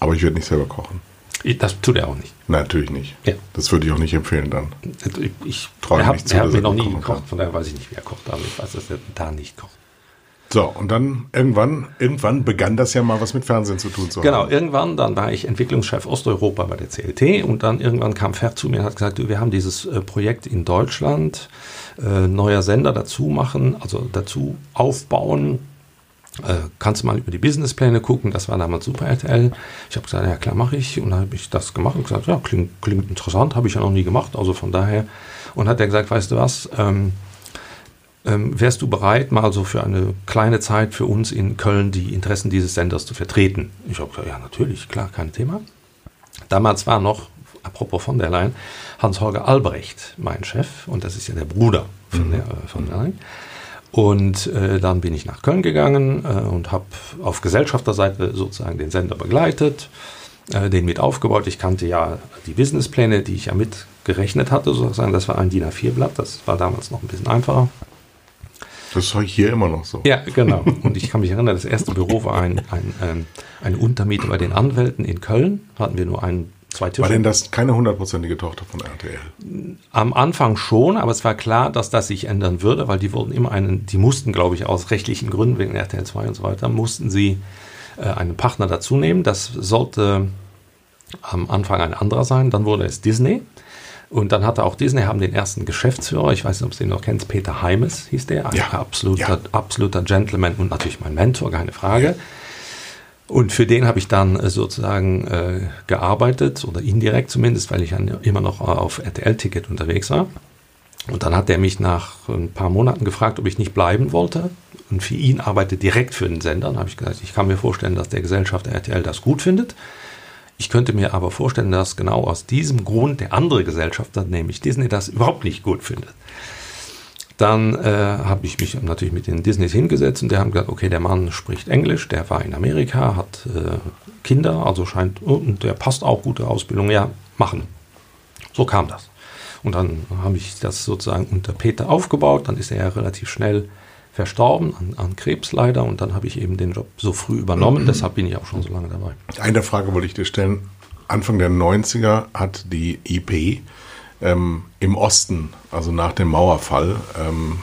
Aber ich werde nicht selber kochen. Das tut er auch nicht. Nein, natürlich nicht. Ja. Das würde ich auch nicht empfehlen dann. Ich, ich er hat, er hat mir noch nie gekocht, kann. von daher weiß ich nicht, wie er kocht, aber ich weiß, dass er da nicht kocht. So, und dann irgendwann, irgendwann begann das ja mal was mit Fernsehen zu tun zu haben. Genau, irgendwann, dann war ich Entwicklungschef Osteuropa bei der CLT und dann irgendwann kam Ferd zu mir und hat gesagt, wir haben dieses äh, Projekt in Deutschland, äh, neuer Sender dazu machen, also dazu aufbauen. Äh, kannst du mal über die Businesspläne gucken, das war damals Super RTL. Ich habe gesagt, ja klar, mache ich. Und dann habe ich das gemacht und gesagt, ja, klingt, klingt interessant, habe ich ja noch nie gemacht, also von daher. Und hat er gesagt, weißt du was, ähm, ähm, wärst du bereit, mal so für eine kleine Zeit für uns in Köln die Interessen dieses Senders zu vertreten? Ich habe gesagt, ja, natürlich, klar, kein Thema. Damals war noch, apropos von der Leyen, Hans-Holger Albrecht mein Chef und das ist ja der Bruder von, mhm. der, äh, von der Leyen. Und äh, dann bin ich nach Köln gegangen äh, und habe auf Gesellschafterseite sozusagen den Sender begleitet, äh, den mit aufgebaut. Ich kannte ja die Businesspläne, die ich ja mitgerechnet hatte, sozusagen. Das war ein DIN A4-Blatt, das war damals noch ein bisschen einfacher. Das ist hier immer noch so. Ja, genau. Und ich kann mich erinnern, das erste Büro war ein, ein, ähm, ein Untermieter bei den Anwälten in Köln. Da hatten wir nur einen, zwei Tische. War denn das keine hundertprozentige Tochter von RTL? Am Anfang schon, aber es war klar, dass das sich ändern würde, weil die wurden immer einen, die mussten, glaube ich, aus rechtlichen Gründen, wegen RTL 2 und so weiter, mussten sie äh, einen Partner dazu nehmen. Das sollte am Anfang ein anderer sein. Dann wurde es Disney. Und dann hatte auch Disney haben den ersten Geschäftsführer, ich weiß nicht, ob Sie ihn noch kennen, Peter Heimes hieß der, ein ja. absoluter, ja. absoluter Gentleman und natürlich mein Mentor, keine Frage. Und für den habe ich dann äh, sozusagen äh, gearbeitet oder indirekt zumindest, weil ich immer noch auf RTL-Ticket unterwegs war. Und dann hat er mich nach ein paar Monaten gefragt, ob ich nicht bleiben wollte. Und für ihn arbeitet direkt für den Sender. Dann habe ich gesagt, ich kann mir vorstellen, dass der Gesellschafter RTL das gut findet. Ich könnte mir aber vorstellen, dass genau aus diesem Grund der andere Gesellschafter, nämlich Disney, das überhaupt nicht gut findet. Dann äh, habe ich mich natürlich mit den Disneys hingesetzt und die haben gesagt, okay, der Mann spricht Englisch, der war in Amerika, hat äh, Kinder, also scheint, und der passt auch gute Ausbildung, ja, machen. So kam das. Und dann habe ich das sozusagen unter Peter aufgebaut, dann ist er ja relativ schnell verstorben an, an Krebs leider und dann habe ich eben den Job so früh übernommen, deshalb bin ich auch schon so lange dabei. Eine Frage wollte ich dir stellen. Anfang der 90er hat die IP ähm, im Osten, also nach dem Mauerfall, ähm,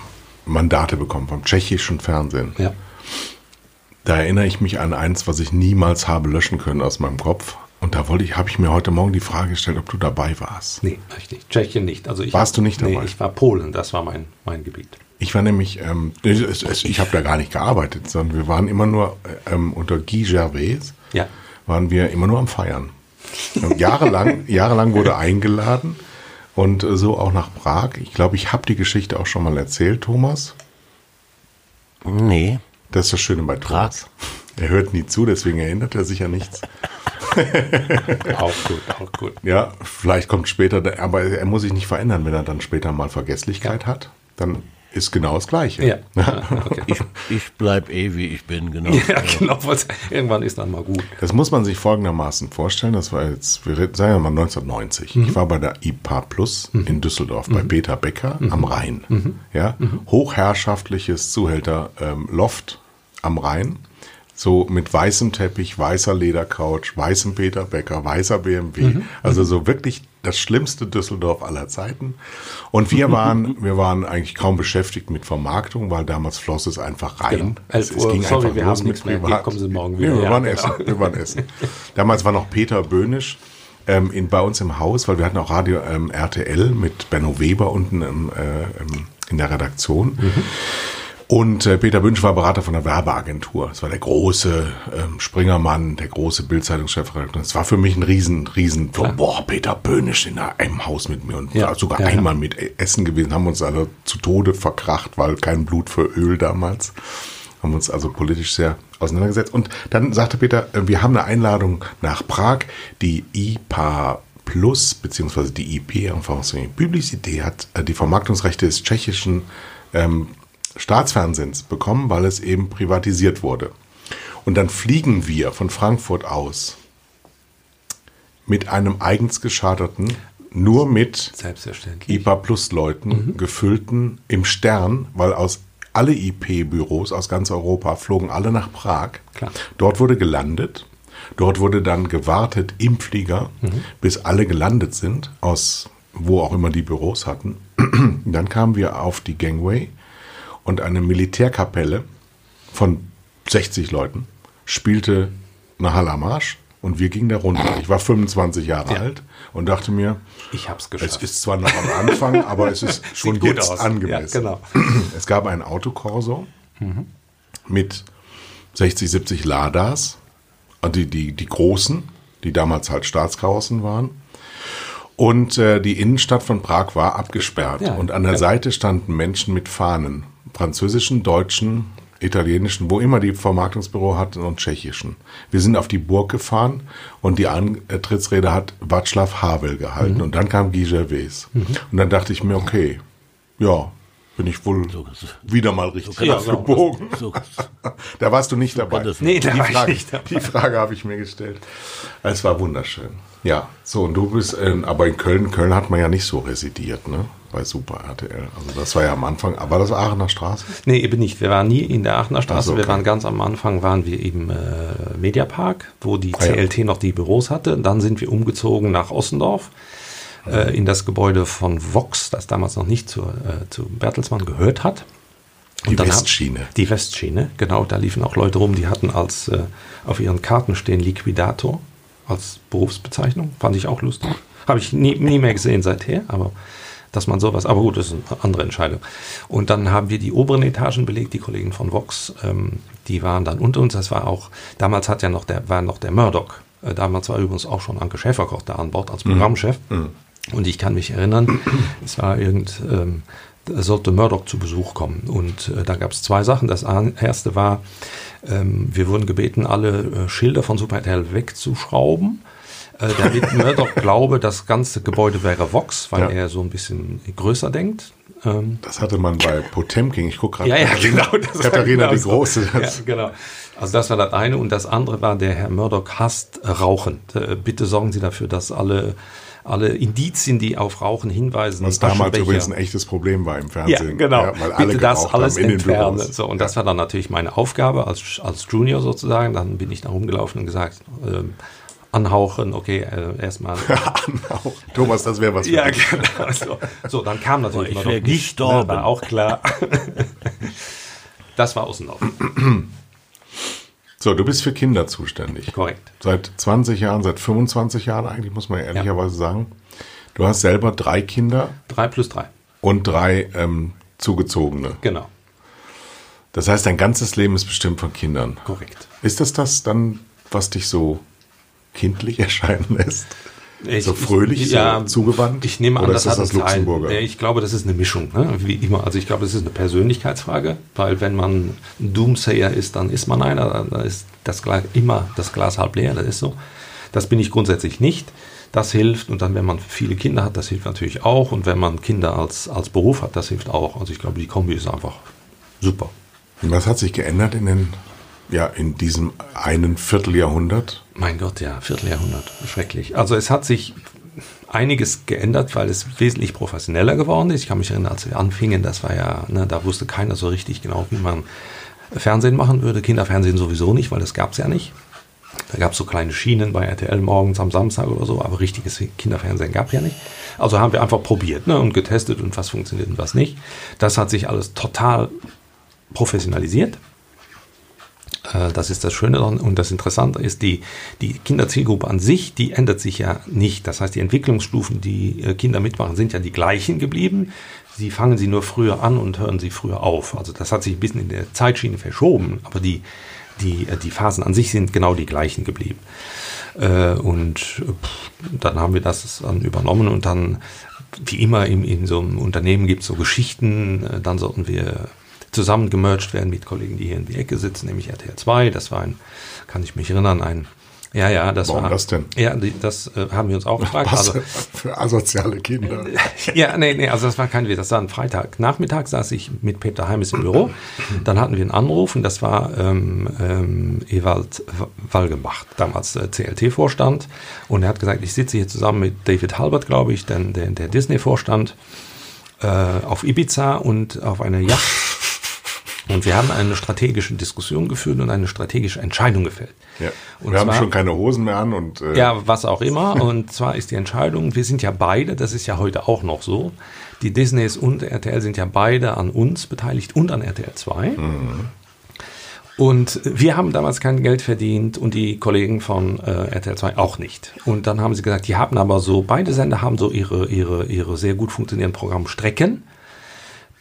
Mandate bekommen vom tschechischen Fernsehen. Ja. Da erinnere ich mich an eins, was ich niemals habe löschen können aus meinem Kopf. Und da wollte ich, habe ich mir heute Morgen die Frage gestellt, ob du dabei warst. Nee, richtig. Tschechien nicht. Also ich Warst hab, du nicht dabei? Nee, ich war Polen, das war mein, mein Gebiet. Ich war nämlich, ähm, ich, habe da gar nicht gearbeitet, sondern wir waren immer nur ähm, unter Guy Gervais, ja. waren wir immer nur am Feiern. jahrelang, jahrelang wurde eingeladen und äh, so auch nach Prag. Ich glaube, ich habe die Geschichte auch schon mal erzählt, Thomas. Nee. Das ist das Schöne bei Thomas. Er hört nie zu, deswegen erinnert er sich ja nichts. auch gut, auch gut. Ja, vielleicht kommt später, aber er muss sich nicht verändern, wenn er dann später mal Vergesslichkeit ja. hat. Dann ist genau das Gleiche. Ja. Okay. Ich, ich bleib eh wie ich bin, genau. ja, genau. was- Irgendwann ist dann mal gut. Das muss man sich folgendermaßen vorstellen. Das war jetzt, wir reden- sagen wir mal 1990. Ich war bei der IPA Plus in Düsseldorf bei Peter Becker am Rhein. Ja, hochherrschaftliches Zuhälter ähm, Loft am Rhein. So mit weißem Teppich, weißer Ledercouch, weißem Peter Becker, weißer BMW. Also so wirklich das schlimmste Düsseldorf aller Zeiten. Und wir waren, wir waren eigentlich kaum beschäftigt mit Vermarktung, weil damals floss es einfach rein. Genau. 11 Es, es ging sorry, einfach wir los haben mit nichts mehr. Privat. Kommen Sie morgen Nee, wieder. wir Ja, waren genau. essen. Wir waren essen. Damals war noch Peter Böhnisch ähm, in, bei uns im Haus, weil wir hatten auch Radio ähm, RTL mit Benno Weber unten im, äh, in der Redaktion. Und äh, Peter Böhnisch war Berater von der Werbeagentur. Es war der große ähm, Springermann, der große Bildzeitungschefredakteur. Es war für mich ein riesen, riesen, so, boah, Peter Böhnisch in einem Haus mit mir und Ja, sogar ja, ja. einmal mit Essen gewesen, haben uns alle zu Tode verkracht, weil kein Blut für Öl damals. Haben uns also politisch sehr auseinandergesetzt. Und dann sagte Peter, äh, wir haben eine Einladung nach Prag. Die IPA Plus, beziehungsweise die IP, Publicité, hat äh, die Vermarktungsrechte des tschechischen ähm, Staatsfernsehens bekommen, weil es eben privatisiert wurde. Und dann fliegen wir von Frankfurt aus mit einem eigens gescharterten, nur mit. IPA Plus Leuten gefüllten im Stern, weil aus alle IP-Büros aus ganz Europa flogen alle nach Prag. Klar. Dort wurde gelandet. Dort wurde dann gewartet im Flieger, bis alle gelandet sind, aus wo auch immer die Büros hatten. dann kamen wir auf die Gangway und eine Militärkapelle von 60 Leuten spielte eine Hallamarsch und wir gingen da runter. Ich war 25 Jahre Ja. alt und dachte mir, Ich hab's es geschafft. ist zwar noch am Anfang, aber es ist schon jetzt aus. angemessen. Ja, genau. Es gab einen Autokorso mit 60, 70 Ladas, äh, die, die, die großen, die damals halt Staatskarossen waren. Und äh, die Innenstadt von Prag war abgesperrt. Ja, und an der ja. Seite standen Menschen mit Fahnen. Französischen, deutschen, italienischen, wo immer die Vermarktungsbüro hatten und tschechischen. Wir sind auf die Burg gefahren und die Antrittsrede hat Václav Havel gehalten. Mhm. Und dann kam Guy Gervais. Und dann dachte ich mir, okay, ja, bin ich wohl wieder mal richtig das- abgebogen. So, Da warst du nicht dabei. Nee, da die, war ich Frage, nicht dabei. die Frage habe ich mir gestellt. Es war wunderschön. Ja, so und du bist, in, aber in Köln, Köln hat man ja nicht so residiert, ne? Bei Super RTL. Also das war ja am Anfang, aber das Aachener Straße. Nee, eben nicht. Wir waren nie in der Aachener Straße. So, Wir okay. waren ganz am Anfang, waren wir im äh, Mediapark, wo die Ah, ja. CLT noch die Büros hatte. Dann sind wir umgezogen nach Ossendorf äh, in das Gebäude von Vox, das damals noch nicht zu, äh, zu Bertelsmann gehört hat. Die dann haben- Westschiene. Die Westschiene, genau. Da liefen auch Leute rum, die hatten als äh, auf ihren Karten stehen Liquidator als Berufsbezeichnung. Fand ich auch lustig. Habe ich nie, nie mehr gesehen seither, aber dass man sowas, aber gut, das ist eine andere Entscheidung. Und dann haben wir die oberen Etagen belegt, die Kollegen von Vox, ähm, die waren dann unter uns. Das war auch, damals hat ja noch der, war noch der Murdoch. Äh, damals war übrigens auch schon Anke Schäferkoch da an Bord als Programmchef. Und ich kann mich erinnern, es war irgend, ähm, sollte Murdoch zu Besuch kommen. Und äh, da gab es zwei Sachen. Das erste war, ähm, wir wurden gebeten, alle äh, Schilder von Super RTL wegzuschrauben, äh, damit Murdoch glaube, das ganze Gebäude wäre Vox, weil Ja. er so ein bisschen größer denkt. Ähm, Das hatte man bei Potemkin. Ich gucke gerade. ja, ja, genau. Das Katharina genau die. Große. Ja, genau. Also das war das eine. Und das andere war, der Herr Murdoch hasst Rauchen. Äh, Bitte sorgen Sie dafür, dass alle, alle Indizien, die auf Rauchen hinweisen, was damals übrigens ein echtes Problem war im ja, Fernsehen. genau. weil alle Bitte das alles haben in den entfernen. So, und ja. das war dann natürlich meine Aufgabe als, als Junior sozusagen. Dann bin ich da rumgelaufen und gesagt, ähm, anhauchen, okay, äh, erstmal. Anhauchen. Thomas, das wäre was für ja, dich. genau. So, so dann kam natürlich Ich immer noch nicht, ne, gestorben. war auch klar. das war Außenlauf. So, du bist für Kinder zuständig. Korrekt. Seit 20 Jahren, seit 25 Jahren eigentlich, muss man ehrlicherweise sagen. Du hast selber drei Kinder Drei plus drei. und drei ähm, zugezogene. Genau. Das heißt, dein ganzes Leben ist bestimmt von Kindern. Korrekt. Ist das das dann, was dich so kindlich erscheinen lässt? So fröhlich, so zugewandt? Ich nehme an, Oder das ist das das. Luxemburger? Nee, Ich glaube, das ist eine Mischung, ne? wie immer. Also ich glaube, das ist eine Persönlichkeitsfrage, weil wenn man ein Doomsayer ist, dann ist man einer, dann ist das Glas, immer das Glas halb leer, das ist so. Das bin ich grundsätzlich nicht, Das hilft und dann, wenn man viele Kinder hat, das hilft natürlich auch und wenn man Kinder als, als Beruf hat, das hilft auch. Also ich glaube, die Kombi ist einfach super. Und was hat sich geändert in den, ja, in diesem einen Vierteljahrhundert? Mein Gott, ja, Vierteljahrhundert, schrecklich. Also es hat sich einiges geändert, weil es wesentlich professioneller geworden ist. Ich kann mich erinnern, als wir anfingen, das war ja, ne, da wusste keiner so richtig genau, wie man Fernsehen machen würde. Kinderfernsehen sowieso nicht, weil das gab es ja nicht. Da gab es so kleine Schienen bei RTL morgens am Samstag oder so, aber richtiges Kinderfernsehen gab es ja nicht. Also haben wir einfach probiert ne, und getestet und was funktioniert und was nicht. Das hat sich alles total professionalisiert. Äh, das ist das Schöne daran. und das Interessante ist, die, die Kinderzielgruppe an sich, die ändert sich ja nicht. Das heißt, die Entwicklungsstufen, die äh, Kinder mitmachen, sind ja die gleichen geblieben. Sie fangen sie nur früher an und hören sie früher auf. Also das hat sich ein bisschen in der Zeitschiene verschoben, aber die, die, äh, die Phasen an sich sind genau die gleichen geblieben. Und dann haben wir das dann übernommen und dann, wie immer in, in so einem Unternehmen gibt es so Geschichten, dann sollten wir zusammen gemerged werden mit Kollegen, die hier in die Ecke sitzen, nämlich RTL 2. Das war ein, kann ich mich erinnern, ein ja, ja, das Warum war. das denn? Ja, die, das äh, haben wir uns auch gefragt. Was Also, für asoziale Kinder. ja, nee, nee, also das war kein Witz. Das war ein Freitag. Nachmittag saß ich mit Peter Heimes im Büro. Dann hatten wir einen Anruf und das war ähm, ähm, Ewald Walgemacht, damals äh, CLT-Vorstand. Und er hat gesagt, ich sitze hier zusammen mit David Halbert, glaube ich, denn, der, der Disney-Vorstand, äh, auf Ibiza und auf einer Yacht. Und wir haben eine strategische Diskussion geführt und eine strategische Entscheidung gefällt. Ja. Und wir haben zwar- schon keine Hosen mehr an und äh, Ja, was auch immer. Und zwar ist die Entscheidung, wir sind ja beide, das ist ja heute auch noch so, die Disneys und RTL sind ja beide an uns beteiligt und an RTL 2. Und wir haben damals kein Geld verdient und die Kollegen von äh, RTL 2 auch nicht. Und dann haben sie gesagt, die haben aber so, beide Sender haben so ihre, ihre, ihre sehr gut funktionierenden Programmstrecken.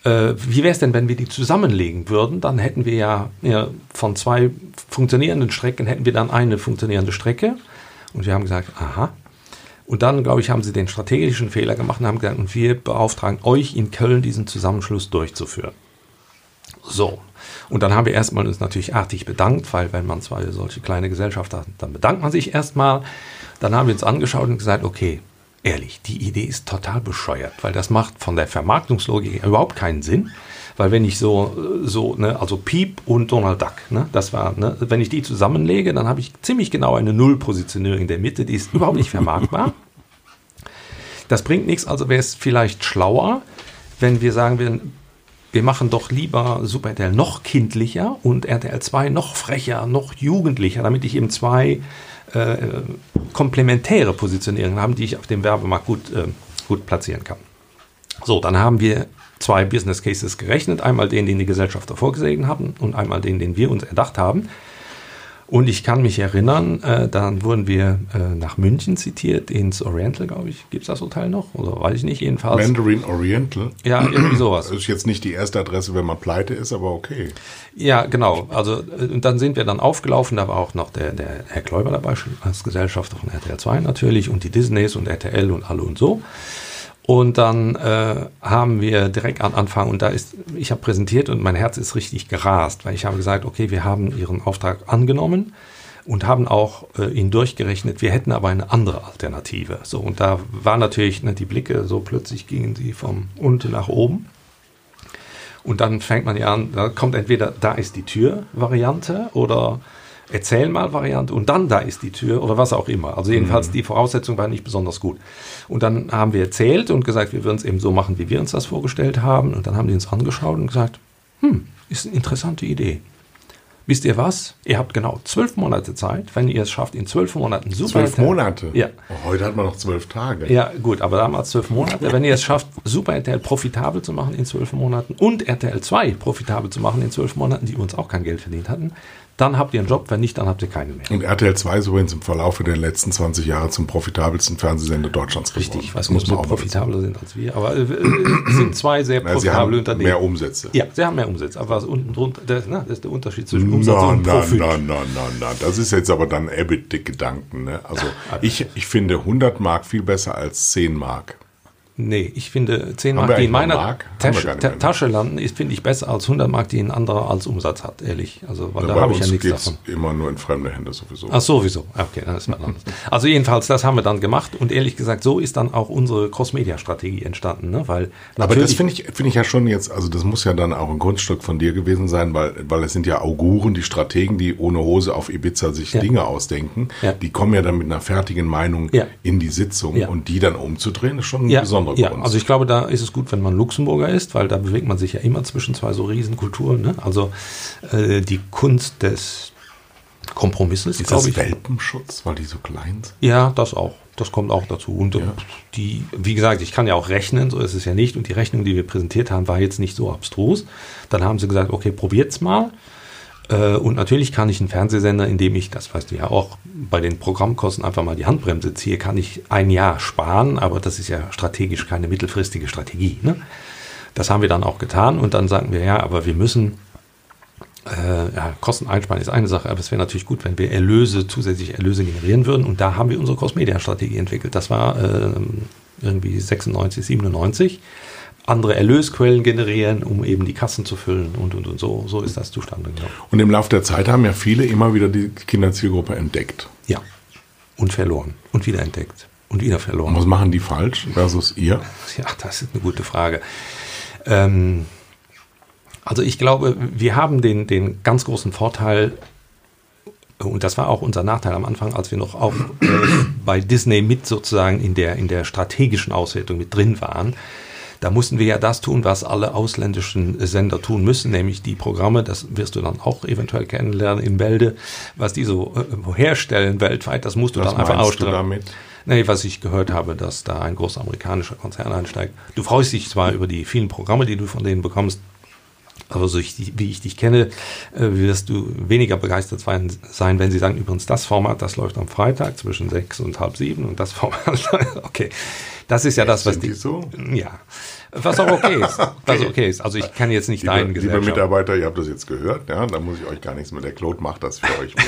Äh, wie wäre es denn, wenn wir die zusammenlegen würden? Dann hätten wir ja, ja von zwei funktionierenden Strecken hätten wir dann eine funktionierende Strecke. Und wir haben gesagt, aha. Und dann, glaube ich, haben sie den strategischen Fehler gemacht und haben gesagt, und wir beauftragen euch in Köln diesen Zusammenschluss durchzuführen. So. Und dann haben wir erstmal uns natürlich artig bedankt, weil wenn man zwei solche kleine Gesellschaft hat, dann bedankt man sich erstmal. Dann haben wir uns angeschaut und gesagt, okay, ehrlich, die Idee ist total bescheuert, weil das macht von der Vermarktungslogik überhaupt keinen Sinn. Weil wenn ich so, so, ne, also Piep und Donald Duck, ne, das war, ne, wenn ich die zusammenlege, dann habe ich ziemlich genau eine Nullpositionierung in der Mitte, die ist überhaupt nicht vermarktbar. Das bringt nichts, also wäre es vielleicht schlauer, wenn wir sagen würden, wir machen doch lieber Super RTL noch kindlicher und RTL 2 noch frecher, noch jugendlicher, damit ich eben zwei äh, komplementäre Positionierungen habe, die ich auf dem Werbemarkt gut, äh, gut platzieren kann. So, dann haben wir zwei Business Cases gerechnet. Einmal den, den die Gesellschafter vorgesehen haben und einmal den, den wir uns erdacht haben. Und ich kann mich erinnern, äh, dann wurden wir äh, nach München zitiert, ins Oriental, glaube ich. Gibt es das Hotel noch? Oder weiß ich nicht, jedenfalls. Mandarin Oriental. ja, irgendwie sowas. Das ist jetzt nicht die erste Adresse, wenn man pleite ist, aber okay. Ja, genau. Also äh, und dann sind wir dann aufgelaufen, da war auch noch der, der Herr Kläuber dabei, als Gesellschafter von RTL 2 natürlich und die Disneys und RTL und alle und so. Und dann äh, haben wir direkt am Anfang, und da ist, ich habe präsentiert und mein Herz ist richtig gerast, weil ich habe gesagt, okay, wir haben Ihren Auftrag angenommen und haben auch äh, ihn durchgerechnet, wir hätten aber eine andere Alternative. So, und da war natürlich ne, die Blicke, so plötzlich gingen sie von unten nach oben. Und dann fängt man ja an, da kommt entweder da ist die Tür-Variante oder erzähl mal Variante und dann da ist die Tür oder was auch immer. Also jedenfalls die Voraussetzung war nicht besonders gut. Und dann haben wir erzählt und gesagt, wir würden es eben so machen, wie wir uns das vorgestellt haben. Und dann haben die uns angeschaut und gesagt, hm, ist eine interessante Idee. Wisst ihr was? Ihr habt genau zwölf Monate Zeit, wenn ihr es schafft, in zwölf Monaten super. Zwölf Monate? Ja. Oh, heute hat man noch zwölf Tage. Ja, gut, aber damals zwölf Monate. Wenn ihr es schafft, Super RTL profitabel zu machen in zwölf Monaten und RTL 2 profitabel zu machen in zwölf Monaten, die uns auch kein Geld verdient hatten, dann habt ihr einen Job, wenn nicht, dann habt ihr keinen mehr. Und RTL 2 ist übrigens im Verlauf der letzten 20 Jahre zum profitabelsten Fernsehsender Deutschlands geworden. Richtig, ich weiß nicht, ob sie man auch mal profitabler sind als wir, aber äh, äh, sind zwei sehr profitable Unternehmen. mehr Umsätze. ja, sie haben mehr Umsatz, aber was unten drunter, das, ne, das ist der Unterschied zwischen Umsatz Na, und Profit. na, na, na, na. Das ist jetzt aber dann EBIT-Gedanken. Ne? Also ich, ich finde 100 Mark viel besser als 10 Mark. Nee, ich finde 10 Haben Mark, die in meiner Mark? Tasche. Tasche landen, ist, finde ich besser als 100 Mark, die ein anderer als Umsatz hat, ehrlich. Also, weil da Bei habe ich ja nichts davon. immer nur in fremde Hände sowieso. Ach sowieso. Okay, dann ist was anderes. Also jedenfalls, das haben wir dann gemacht und ehrlich gesagt, so ist dann auch unsere Cross-Media-Strategie entstanden, ne? Weil Aber das finde ich, finde ich ja schon jetzt, also das muss ja dann auch ein Grundstück von dir gewesen sein, weil, weil es sind ja Auguren, die Strategen, die ohne Hose auf Ibiza sich Ja. Dinge ausdenken. Ja. Die kommen ja dann mit einer fertigen Meinung Ja. in die Sitzung Ja. und die dann umzudrehen, ist schon eine ja, besondere ja, also ich glaube, da ist es gut, wenn man Luxemburger ist, weil da bewegt man sich ja immer zwischen zwei so Riesenkulturen. Ne? Also äh, die Kunst des Kompromisses, ist glaube das ich. Welpenschutz, weil die so klein sind? Ja, das auch. Das kommt auch dazu. Und äh, die, wie gesagt, ich kann ja auch rechnen, so ist es ja nicht. Und die Rechnung, die wir präsentiert haben, war jetzt nicht so abstrus. Dann haben sie gesagt, okay, probiert's mal. Äh, Und natürlich kann ich einen Fernsehsender, indem ich, das weißt du ja auch, bei den Programmkosten einfach mal die Handbremse ziehe, kann ich ein Jahr sparen, aber das ist ja strategisch keine mittelfristige Strategie. Ne? Das haben wir dann auch getan und dann sagen wir, ja, aber wir müssen äh, ja, Kosten einsparen ist eine Sache, aber es wäre natürlich gut, wenn wir Erlöse, zusätzliche Erlöse generieren würden. Und da haben wir unsere Cross-Media-Strategie entwickelt. Das war ähm, irgendwie 96, 97. Andere Erlösquellen generieren, um eben die Kassen zu füllen und, und, und so. So ist das zustande gekommen. Und im Laufe der Zeit haben ja viele immer wieder die Kinderzielgruppe entdeckt. Ja. Und verloren. Und wieder entdeckt. Und wieder Und verloren. was machen die falsch versus ihr? Ja, das ist eine gute Frage. Ähm, also ich glaube, wir haben den, den ganz großen Vorteil, und das war auch unser Nachteil am Anfang, als wir noch auch äh, bei Disney mit sozusagen in der, in der strategischen Auswertung mit drin waren. Da mussten wir ja das tun, was alle ausländischen Sender tun müssen, nämlich die Programme, das wirst du dann auch eventuell kennenlernen in Bälde, was die so äh, herstellen weltweit, das musst du Was dann einfach ausstrahlen. damit? Nee, was ich gehört habe, dass da ein großer amerikanischer Konzern einsteigt. Du freust dich zwar über die vielen Programme, die du von denen bekommst, aber so ich, wie ich dich kenne, äh, wirst du weniger begeistert sein, wenn sie sagen, übrigens, das Format, das läuft am Freitag zwischen sechs und halb sieben und das Format, okay. Das ist ja das, was die so? Ja. Was auch okay ist. Was okay ist. Also ich kann jetzt nicht Liebe, deinen liebe Gesellschaft. Mitarbeiter, ihr habt das jetzt gehört, ja, da muss ich euch gar nichts mehr. Der Claude macht das für euch.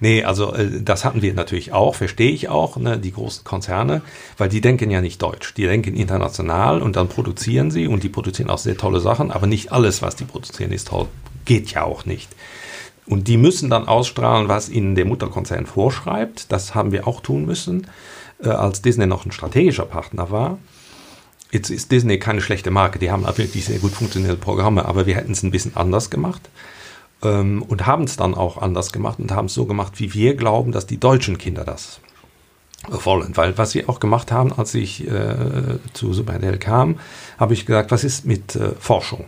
Nee, also äh, das hatten wir natürlich auch, verstehe ich auch, ne, die großen Konzerne, weil die denken ja nicht deutsch, die denken international und dann produzieren sie und die produzieren auch sehr tolle Sachen, aber nicht alles, was die produzieren, ist toll, geht ja auch nicht. Und die müssen dann ausstrahlen, was ihnen der Mutterkonzern vorschreibt. Das haben wir auch tun müssen, äh, als Disney noch ein strategischer Partner war. Jetzt ist Disney keine schlechte Marke, die haben wirklich sehr gut funktionierende Programme, aber wir hätten es ein bisschen anders gemacht ähm, und haben es dann auch anders gemacht und haben es so gemacht, wie wir glauben, dass die deutschen Kinder das wollen. Weil was wir auch gemacht haben, als ich äh, zu Superhell kam, habe ich gesagt, was ist mit äh, Forschung?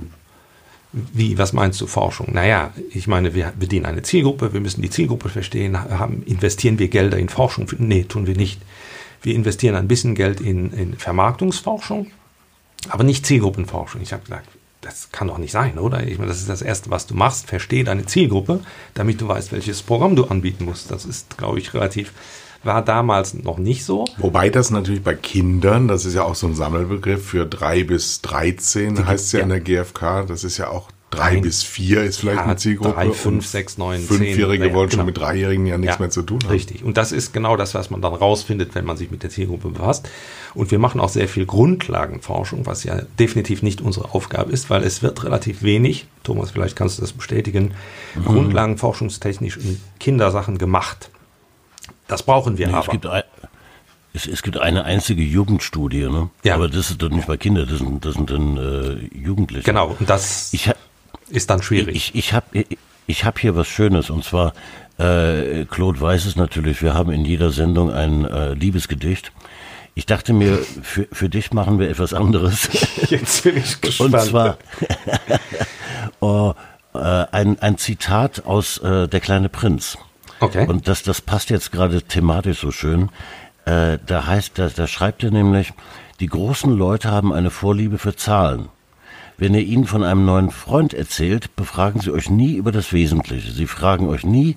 Wie, was meinst du Forschung? Naja, ich meine, wir bedienen eine Zielgruppe, wir müssen die Zielgruppe verstehen. Haben, investieren wir Gelder in Forschung? Nee, tun wir nicht. Wir investieren ein bisschen Geld in, in Vermarktungsforschung, aber nicht Zielgruppenforschung. Ich habe gesagt, das kann doch nicht sein, oder? Ich meine, das ist das Erste, was du machst. Verstehe deine Zielgruppe, damit du weißt, welches Programm du anbieten musst. Das ist, glaube ich, relativ, war damals noch nicht so. Wobei das natürlich bei Kindern, das ist ja auch so ein Sammelbegriff für drei bis 13, heißt es ja, ja. in der GfK. Das ist ja auch drei Ein- bis vier ist vielleicht Ja, eine Zielgruppe. drei, fünf, sechs, neun, Fünfjährige zehn, wollen genau. schon mit Dreijährigen ja nichts Ja, mehr zu tun haben. Richtig. Und das ist genau das, was man dann rausfindet, wenn man sich mit der Zielgruppe befasst. Und wir machen auch sehr viel Grundlagenforschung, was ja definitiv nicht unsere Aufgabe ist, weil es wird relativ wenig, Thomas, vielleicht kannst du das bestätigen, Mhm. Grundlagenforschungstechnisch in Kindersachen gemacht. Das brauchen wir Nee, es, aber. gibt ein, es, es gibt eine einzige Jugendstudie, ne? Ja. aber das ist doch nicht bei Kindern, das sind, das sind dann äh, Jugendliche. genau, und das Ich, ist dann schwierig. ich, ich habe ich, ich hab hier was Schönes und zwar, äh, Claude weiß es natürlich, wir haben in jeder Sendung ein äh, Liebesgedicht. Ich dachte mir, für, für dich machen wir etwas anderes. Jetzt bin ich Und zwar oh, äh, ein, ein Zitat aus äh, Der kleine Prinz. Okay. Und das, das passt jetzt gerade thematisch so schön. Äh, da heißt, da, da schreibt er nämlich, die großen Leute haben eine Vorliebe für Zahlen. Wenn ihr ihnen von einem neuen Freund erzählt, befragen sie euch nie über das Wesentliche. Sie fragen euch nie,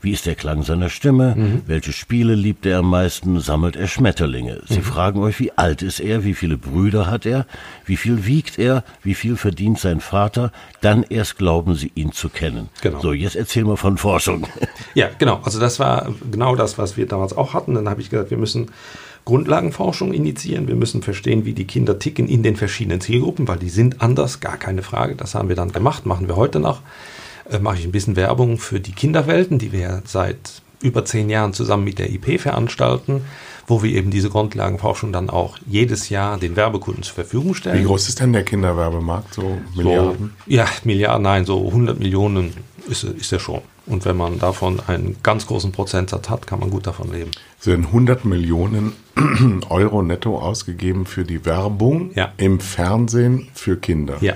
wie ist der Klang seiner Stimme, welche Spiele liebt er am meisten, sammelt er Schmetterlinge. Sie fragen euch, wie alt ist er, wie viele Brüder hat er, wie viel wiegt er, wie viel verdient sein Vater, dann erst glauben sie ihn zu kennen. Genau. So, jetzt erzähl mal von Forschung. Ja, genau. Also das war genau das, was wir damals auch hatten. Dann habe ich gesagt, wir müssen Grundlagenforschung initiieren. Wir müssen verstehen, wie die Kinder ticken in den verschiedenen Zielgruppen, weil die sind anders, gar keine Frage. Das haben wir dann gemacht, machen wir heute noch. Äh, mache ich ein bisschen Werbung für die Kinderwelten, die wir seit über zehn Jahren zusammen mit der IP veranstalten, wo wir eben diese Grundlagenforschung dann auch jedes Jahr den Werbekunden zur Verfügung stellen. Wie groß ist denn der Kinderwerbemarkt? So Milliarden? So, ja, Milliarden, nein, so 100 Millionen ist, ist er schon. Und wenn man davon einen ganz großen Prozentsatz hat, kann man gut davon leben. Sind 100 Millionen Euro netto ausgegeben für die Werbung ja. im Fernsehen für Kinder? Ja.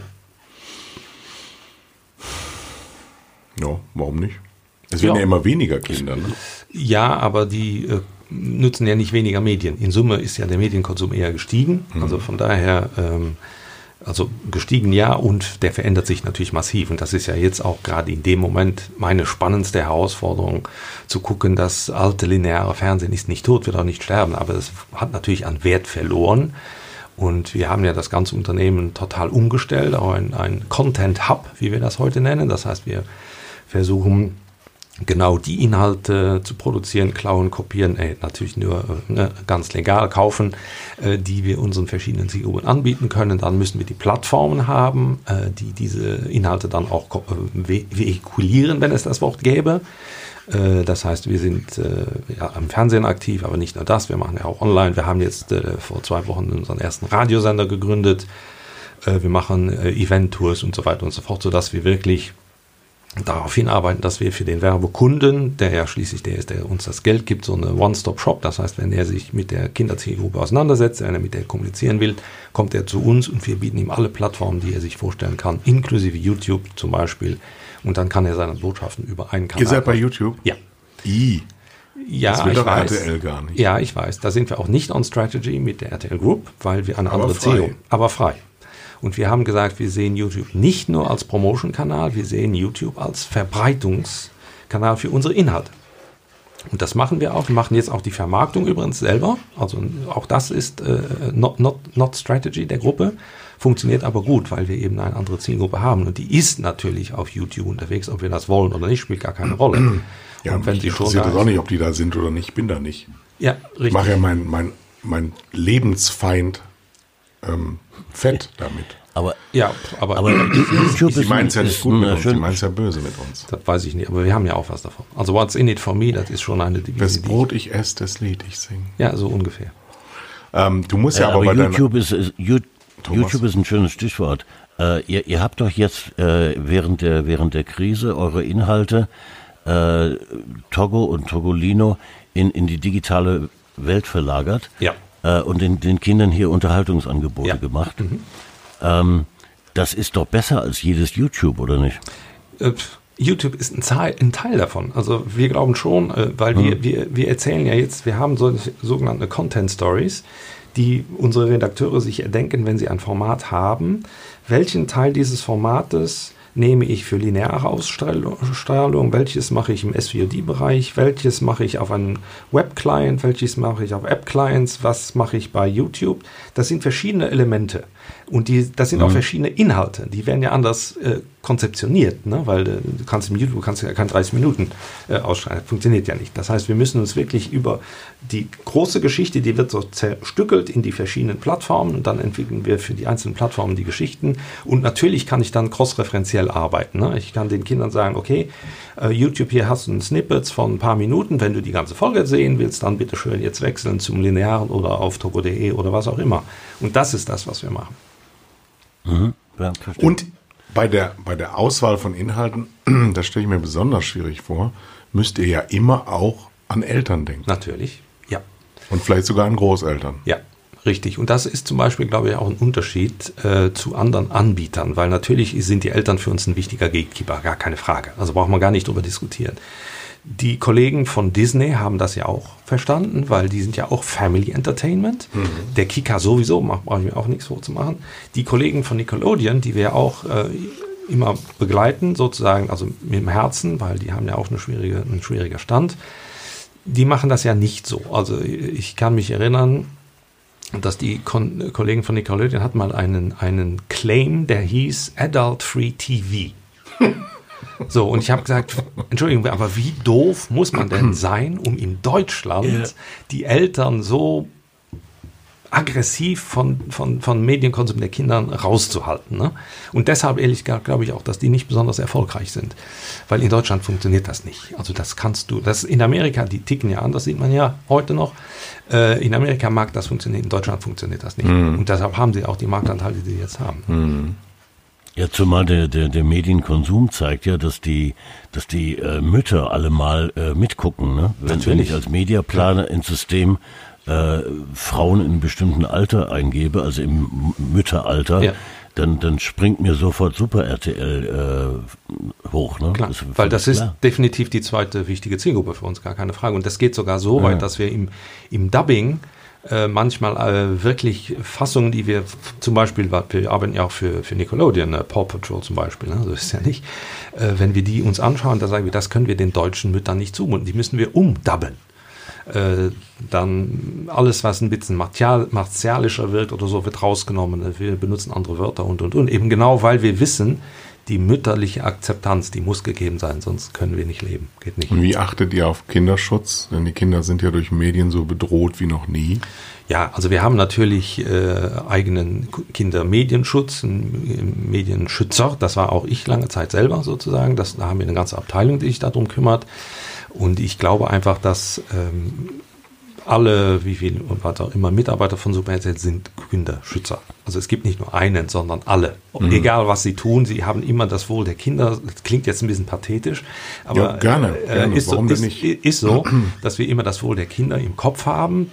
Ja, warum nicht? Es werden ja, ja immer weniger Kinder. Ne? Ja, aber die äh, nutzen ja nicht weniger Medien. In Summe ist ja der Medienkonsum eher gestiegen. Mhm. Also von daher, ähm, also gestiegen ja und der verändert sich natürlich massiv. Und das ist ja jetzt auch gerade in dem Moment meine spannendste Herausforderung, zu gucken, dass alte lineare Fernsehen ist nicht tot, wird auch nicht sterben, aber es hat natürlich an Wert verloren. Und wir haben ja das ganze Unternehmen total umgestellt, auch ein, ein Content Hub, wie wir das heute nennen. Das heißt, wir versuchen genau die Inhalte zu produzieren, klauen, kopieren, äh, natürlich nur äh, ne, ganz legal kaufen, äh, die wir unseren verschiedenen Zielgruppen anbieten können. Dann müssen wir die Plattformen haben, äh, die diese Inhalte dann auch äh, vehiculieren, wenn es das Wort gäbe. Äh, das heißt, wir sind ja, am Fernsehen aktiv, aber nicht nur das, wir machen ja auch online. Wir haben jetzt vor zwei Wochen unseren ersten Radiosender gegründet. wir machen Event-Tours und so weiter und so fort, sodass wir wirklich darauf hinarbeiten, dass wir für den Werbekunden, der ja schließlich der ist, der uns das Geld gibt, so eine One-Stop-Shop. Das heißt, wenn er sich mit der Kinderzielgruppe auseinandersetzt, wenn er mit der kommunizieren will, kommt er zu uns und wir bieten ihm alle Plattformen, die er sich vorstellen kann, inklusive YouTube zum Beispiel. Und dann kann er seine Botschaften über einen Kanal. Ihr seid bei YouTube? Ja. I. Ja, das will ich doch weiß. RTL gar nicht. Ja, ich weiß. Da sind wir auch nicht on Strategy mit der RTL Group, weil wir eine Aber andere frei. Zielgruppe, aber frei. Und wir haben gesagt, wir sehen YouTube nicht nur als Promotion-Kanal, wir sehen YouTube als Verbreitungskanal für unsere Inhalte. Und das machen wir auch. Wir machen jetzt auch die Vermarktung übrigens selber. Also auch das ist äh, not, not, not Strategy der Gruppe. Funktioniert aber gut, weil wir eben eine andere Zielgruppe haben. Und die ist natürlich auf YouTube unterwegs. Ob wir das wollen oder nicht, spielt gar keine Rolle. Ja, Und wenn sie schon interessiert da das auch nicht, ob die da sind oder nicht. Ich bin da nicht. Ja, Ich richtig. mache ja mein, mein, mein Lebensfeind ähm, fett damit. Aber, Ja, aber, aber YouTube Sie meint es ja ist nicht gut mit ein, uns, sie meint es ja böse mit uns. das weiß ich nicht. Aber wir haben ja auch was davon. Also What's in it for me, das ist schon eine Devise. Das ich- Brot ich esse, das Lied ich singe. Ja, so ungefähr. Ähm, du musst ja, Ja, aber, aber bei YouTube ist, ist Thomas. YouTube ist ein schönes Stichwort. Äh, ihr, ihr habt doch jetzt äh, während der während der Krise eure Inhalte äh, Togo und Togolino in, in die digitale Welt verlagert Ja. Äh, und den, den Kindern hier Unterhaltungsangebote Ja. Mhm. gemacht. Ähm, das ist doch besser als jedes YouTube, oder nicht? Äh, YouTube ist ein Teil, ein Teil davon. Also wir glauben schon, äh, weil wir, wir, wir erzählen ja jetzt, wir haben solche sogenannte Content Stories, die unsere Redakteure sich erdenken, wenn sie ein Format haben. Welchen Teil dieses Formates nehme ich für lineare Ausstrahlung, welches mache ich im SVOD-Bereich, welches mache ich auf einem Web-Client, welches mache ich auf App-Clients, was mache ich bei YouTube. Das sind verschiedene Elemente und die, das sind auch verschiedene Inhalte. Die werden ja anders äh, konzeptioniert, ne? weil äh, du kannst im YouTube kannst ja keine 30 Minuten äh, ausstrahlen. Das funktioniert ja nicht. Das heißt, wir müssen uns wirklich über die große Geschichte, die wird so zerstückelt in die verschiedenen Plattformen und dann entwickeln wir für die einzelnen Plattformen die Geschichten. Und natürlich kann ich dann cross-referenziell arbeiten. Ne? Ich kann den Kindern sagen, okay, äh, YouTube, hier hast du ein Snippets von ein paar Minuten. Wenn du die ganze Folge sehen willst, dann bitte schön jetzt wechseln zum Linearen oder auf togo.de oder was auch immer. Und das ist das, was wir machen. Ja, verstehe. Und bei der, bei der Auswahl von Inhalten, das stelle ich mir besonders schwierig vor, müsst ihr ja immer auch an Eltern denken. Natürlich, ja. Und vielleicht sogar an Großeltern. Ja, richtig. Und das ist zum Beispiel, glaube ich, auch ein Unterschied äh, zu anderen Anbietern, weil natürlich sind die Eltern für uns ein wichtiger Gatekeeper, gar keine Frage. Also braucht man gar nicht drüber diskutieren. Die Kollegen von Disney haben das ja auch verstanden, weil die sind ja auch Family Entertainment. Der Kika sowieso, macht- brauche ich mir auch nichts vorzumachen. Die Kollegen von Nickelodeon, die wir auch äh, immer begleiten, sozusagen, also mit dem Herzen, weil die haben ja auch eine schwierige, einen schwieriger Stand die machen das ja nicht so. Also ich kann mich erinnern, dass die Kon Kollegen von Nickelodeon hatten mal einen, einen Claim, der hieß Adult Free TV. So, und ich habe gesagt, Entschuldigung, aber wie doof muss man denn sein, um in Deutschland die Eltern so aggressiv von, von, von Medienkonsum der Kinder rauszuhalten. Ne? Und deshalb, ehrlich gesagt, glaube ich auch, dass die nicht besonders erfolgreich sind. Weil in Deutschland funktioniert das nicht. Also das kannst du, das in Amerika, die ticken ja an, das sieht man ja heute noch. Äh, in Amerika mag das funktionieren, in Deutschland funktioniert das nicht. Mhm. Und deshalb haben sie auch die Marktanteile, die sie jetzt haben. Mhm. Ja, zumal der, der, der Medienkonsum zeigt ja, dass die, dass die äh, Mütter alle mal äh, mitgucken. Ne? Wenn, wenn ich als Mediaplaner ins System äh, Frauen in einem bestimmten Alter eingebe, also im Mütteralter, ja. dann, dann springt mir sofort Super RTL äh, hoch. Ne? Klar, das weil das ist definitiv die zweite wichtige Zielgruppe für uns, gar keine Frage. Und das geht sogar so ja. weit, dass wir im, im Dubbing äh, manchmal äh, wirklich Fassungen, die wir zum Beispiel, wir arbeiten ja auch für, für Nickelodeon, äh, Paw Patrol zum Beispiel, ne? so ist ja nicht. Äh, wenn wir die uns anschauen, da sagen wir, das können wir den deutschen Müttern nicht zumuten, die müssen wir umdubben. Äh, dann alles, was ein bisschen martial, martialischer wird oder so, wird rausgenommen. Wir benutzen andere Wörter und und und. Eben genau, weil wir wissen, die mütterliche Akzeptanz, die muss gegeben sein, sonst können wir nicht leben. Geht nicht. Und wie achtet ihr auf Kinderschutz? Denn die Kinder sind ja durch Medien so bedroht wie noch nie. Ja, also wir haben natürlich äh, eigenen Kindermedienschutz, Medienschützer. Das war auch ich lange Zeit selber sozusagen. Das, da haben wir eine ganze Abteilung, die sich darum kümmert. Und ich glaube einfach, dass ähm, alle, wie viel und was auch immer Mitarbeiter von Superhead sind Kinderschützer. Also es gibt nicht nur einen, sondern alle. Mhm. Egal was sie tun, sie haben immer das Wohl der Kinder. Das klingt jetzt ein bisschen pathetisch, aber ja, gerne, äh, gerne. Ist, so, ist, ist so, dass wir immer das Wohl der Kinder im Kopf haben.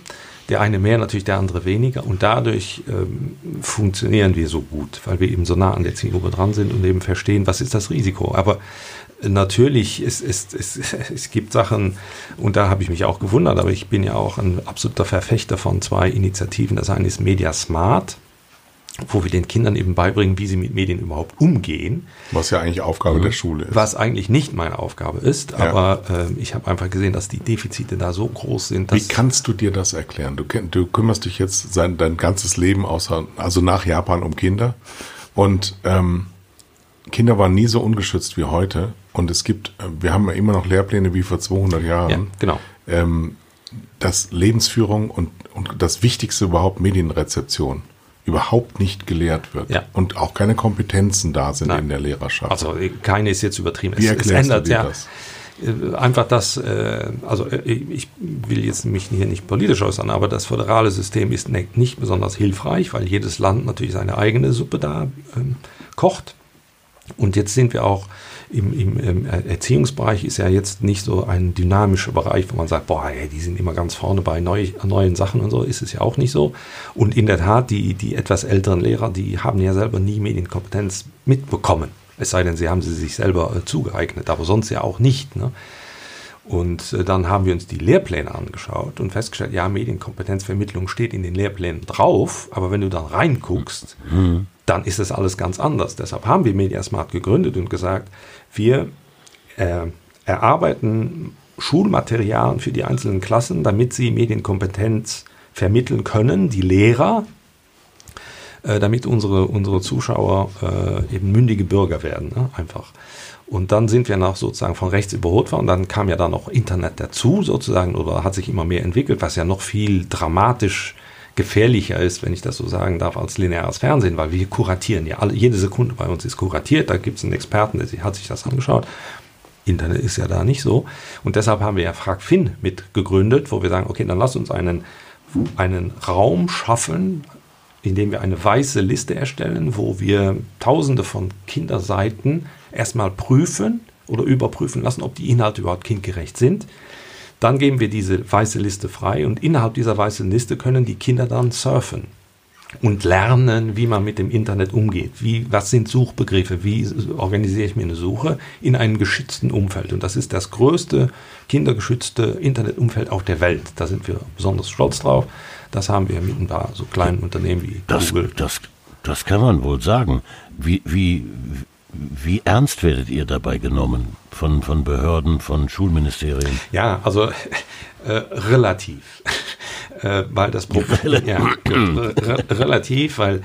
Der eine mehr, natürlich der andere weniger. Und dadurch ähm, funktionieren wir so gut, weil wir eben so nah an der Zielgruppe dran sind und eben verstehen, was ist das Risiko. Aber natürlich, es, es, es, es gibt Sachen, und da habe ich mich auch gewundert, aber ich bin ja auch ein absoluter Verfechter von zwei Initiativen. Das eine ist Media Smart, wo wir den Kindern eben beibringen, wie sie mit Medien überhaupt umgehen. Was ja eigentlich Aufgabe mhm. der Schule ist. Was eigentlich nicht meine Aufgabe ist, ja. aber äh, ich habe einfach gesehen, dass die Defizite da so groß sind. wie kannst du dir das erklären? Du, du kümmerst dich jetzt sein, dein ganzes Leben außer, also nach Japan um Kinder und ähm, Kinder waren nie so ungeschützt wie heute. Und es gibt, äh, wir haben ja immer noch Lehrpläne wie vor 200 Jahren. Ja, genau. Ähm, dass Lebensführung und, und das Wichtigste überhaupt Medienrezeption überhaupt nicht gelehrt wird ja. und auch keine Kompetenzen da sind Nein. in der Lehrerschaft. Also keine ist jetzt übertrieben. Wie es, es ändert ja das? Äh, einfach das, äh, also ich will jetzt mich hier nicht politisch äußern, aber das föderale System ist nicht besonders hilfreich, weil jedes Land natürlich seine eigene Suppe da ähm, kocht. Und jetzt sind wir auch im, im, im, Erziehungsbereich ist ja jetzt nicht so ein dynamischer Bereich, wo man sagt, boah, die sind immer ganz vorne bei neu, neuen Sachen und so, ist es ja auch nicht so. Und in der Tat, die, die etwas älteren Lehrer, die haben ja selber nie Medienkompetenz mitbekommen. Es sei denn, sie haben sie sich selber äh, zugeeignet, aber sonst ja auch nicht. Ne? Und äh, dann haben wir uns die Lehrpläne angeschaut und festgestellt, ja, Medienkompetenzvermittlung steht in den Lehrplänen drauf, aber wenn du dann reinguckst, mhm dann ist das alles ganz anders. Deshalb haben wir Mediasmart gegründet und gesagt, wir äh, erarbeiten Schulmaterialien für die einzelnen Klassen, damit sie Medienkompetenz vermitteln können, die Lehrer, äh, damit unsere, unsere Zuschauer äh, eben mündige Bürger werden, ne? einfach. Und dann sind wir noch sozusagen von rechts überholt worden. Dann kam ja da noch Internet dazu sozusagen oder hat sich immer mehr entwickelt, was ja noch viel dramatisch gefährlicher ist, wenn ich das so sagen darf, als lineares Fernsehen, weil wir kuratieren ja alle, jede Sekunde bei uns ist kuratiert, da gibt es einen Experten, der hat sich das angeschaut. Internet ist ja da nicht so. Und deshalb haben wir ja FragFin mit gegründet, wo wir sagen, okay, dann lass uns einen, einen Raum schaffen, in dem wir eine weiße Liste erstellen, wo wir tausende von Kinderseiten erstmal prüfen oder überprüfen lassen, ob die Inhalte überhaupt kindgerecht sind. Dann geben wir diese weiße Liste frei und innerhalb dieser weißen Liste können die Kinder dann surfen und lernen, wie man mit dem Internet umgeht. Wie, was sind Suchbegriffe? Wie organisiere ich mir eine Suche in einem geschützten Umfeld? Und das ist das größte kindergeschützte Internetumfeld auf der Welt. Da sind wir besonders stolz drauf. Das haben wir mit ein paar so kleinen Unternehmen wie das, Google. Das, das kann man wohl sagen. Wie, wie, wie ernst werdet ihr dabei genommen von, von Behörden, von Schulministerien? Ja, also äh, relativ. äh, weil das Problem, ja, re relativ, weil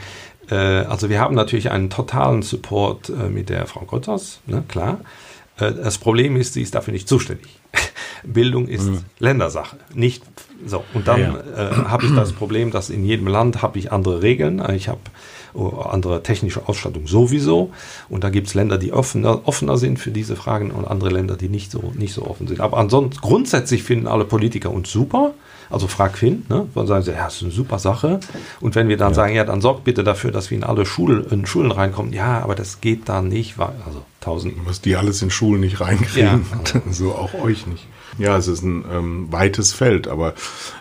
äh, also wir haben natürlich einen totalen Support äh, mit der Frau Gotters, ne, klar. Äh, das Problem ist, sie ist dafür nicht zuständig. Bildung ist mhm. Ländersache, nicht So, und dann Ja, äh, habe ich das Problem, dass in jedem Land habe ich andere Regeln. Ich habe oh, andere technische Ausstattung sowieso. Und da gibt es Länder, die offener, offener sind für diese Fragen und andere Länder, die nicht so, nicht so offen sind. Aber ansonsten, grundsätzlich finden alle Politiker uns super. Also frag Finn, ne? Dann sagen sie, ja, das ist eine super Sache. Und wenn wir dann sagen, ja, dann sorgt bitte dafür, dass wir in alle Schul in Schulen reinkommen. Ja, aber das geht da nicht, weil, also tausend. Was die alles in Schulen nicht reinkriegen, Ja. so auch euch nicht. Ja, es ist ein ähm, weites Feld, aber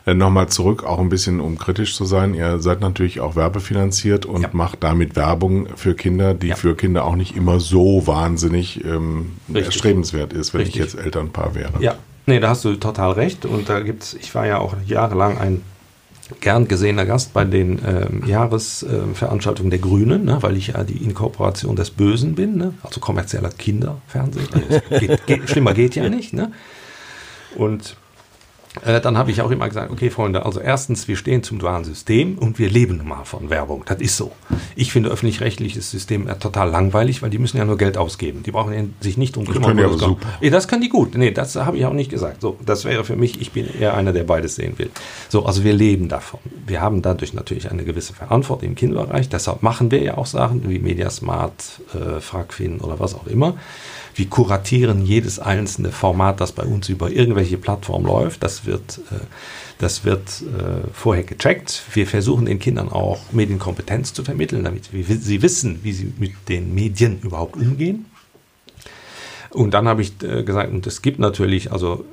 äh, nochmal zurück, auch ein bisschen um kritisch zu sein. Ihr seid natürlich auch werbefinanziert und Ja. macht damit Werbung für Kinder, die Ja. für Kinder auch nicht immer so wahnsinnig ähm, Richtig. erstrebenswert ist, wenn Richtig. ich jetzt Elternpaar wäre. Ja, nee, da hast du total recht. Und da gibt's, ich war ja auch jahrelang ein gern gesehener Gast bei den ähm, Jahresveranstaltungen der Grünen, ne, weil ich ja die Inkorporation des Bösen bin, ne, also kommerzieller Kinderfernsehen. Also geht, geht, schlimmer geht ja nicht. Ne? Und äh, dann habe ich auch immer gesagt, okay, Freunde, also erstens, wir stehen zum dualen System und wir leben nun mal von Werbung. Das ist so. Ich finde öffentlich-rechtliches System äh, total langweilig, weil die müssen ja nur Geld ausgeben. Die brauchen sich nicht drum Das kümmern. können die das das können die gut. Nee, das habe ich auch nicht gesagt. So, das wäre für mich, ich bin eher einer, der beides sehen will. So, also wir leben davon. Wir haben dadurch natürlich eine gewisse Verantwortung im Kinderbereich. Deshalb machen wir ja auch Sachen wie Mediasmart, äh, Fragfin oder was auch immer. Wir kuratieren jedes einzelne Format, das bei uns über irgendwelche Plattformen läuft. Das wird, äh, das wird äh, vorher gecheckt. Wir versuchen den Kindern auch Medienkompetenz zu vermitteln, damit sie wissen, wie sie mit den Medien überhaupt umgehen. Und dann habe ich äh, gesagt, und es gibt natürlich, also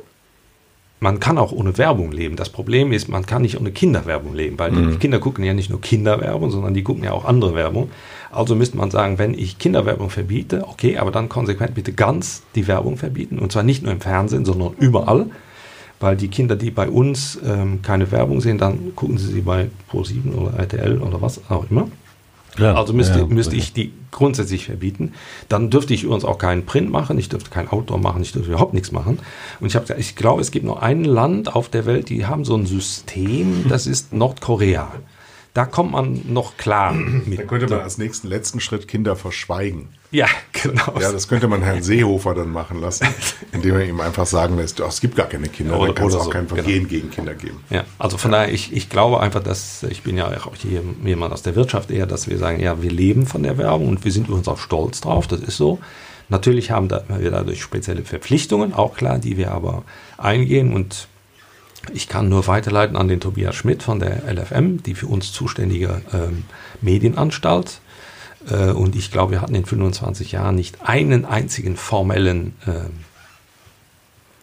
man kann auch ohne Werbung leben. Das Problem ist, man kann nicht ohne Kinderwerbung leben, weil die Kinder gucken ja nicht nur Kinderwerbung, sondern die gucken ja auch andere Werbung. Also müsste man sagen, wenn ich Kinderwerbung verbiete, okay, aber dann konsequent bitte ganz die Werbung verbieten. Und zwar nicht nur im Fernsehen, sondern überall. Weil die Kinder, die bei uns ähm, keine Werbung sehen, dann gucken sie sie bei Pro7 oder RTL oder was auch immer. Klar. Also müsste, Ja, müsste ich die grundsätzlich verbieten. Dann dürfte ich übrigens auch keinen Print machen, ich dürfte kein Outdoor machen, ich dürfte überhaupt nichts machen. Und ich habe gesagt, ich glaube, es gibt nur ein Land auf der Welt, die haben so ein System, das ist Nordkorea. Da kommt man noch klar mit. Dann könnte man als nächsten letzten Schritt Kinder verschweigen. Ja, genau. Ja, das könnte man Herrn Seehofer dann machen lassen, indem er ihm einfach sagen lässt, "Oh, es gibt gar keine Kinder, Oder- dann kann es auch so, kein genau. Vergehen gegen Kinder geben. Ja, also von daher, ich, ich glaube einfach, dass ich bin ja auch hier jemand aus der Wirtschaft eher, dass wir sagen, ja, wir leben von der Werbung und wir sind übrigens auch stolz drauf, das ist so. Natürlich haben wir dadurch spezielle Verpflichtungen, auch klar, die wir aber eingehen und ich kann nur weiterleiten an den Tobias Schmidt von der LFM, die für uns zuständige ähm, Medienanstalt. Äh, und ich glaube, wir hatten in 25 Jahren nicht einen einzigen formellen ähm,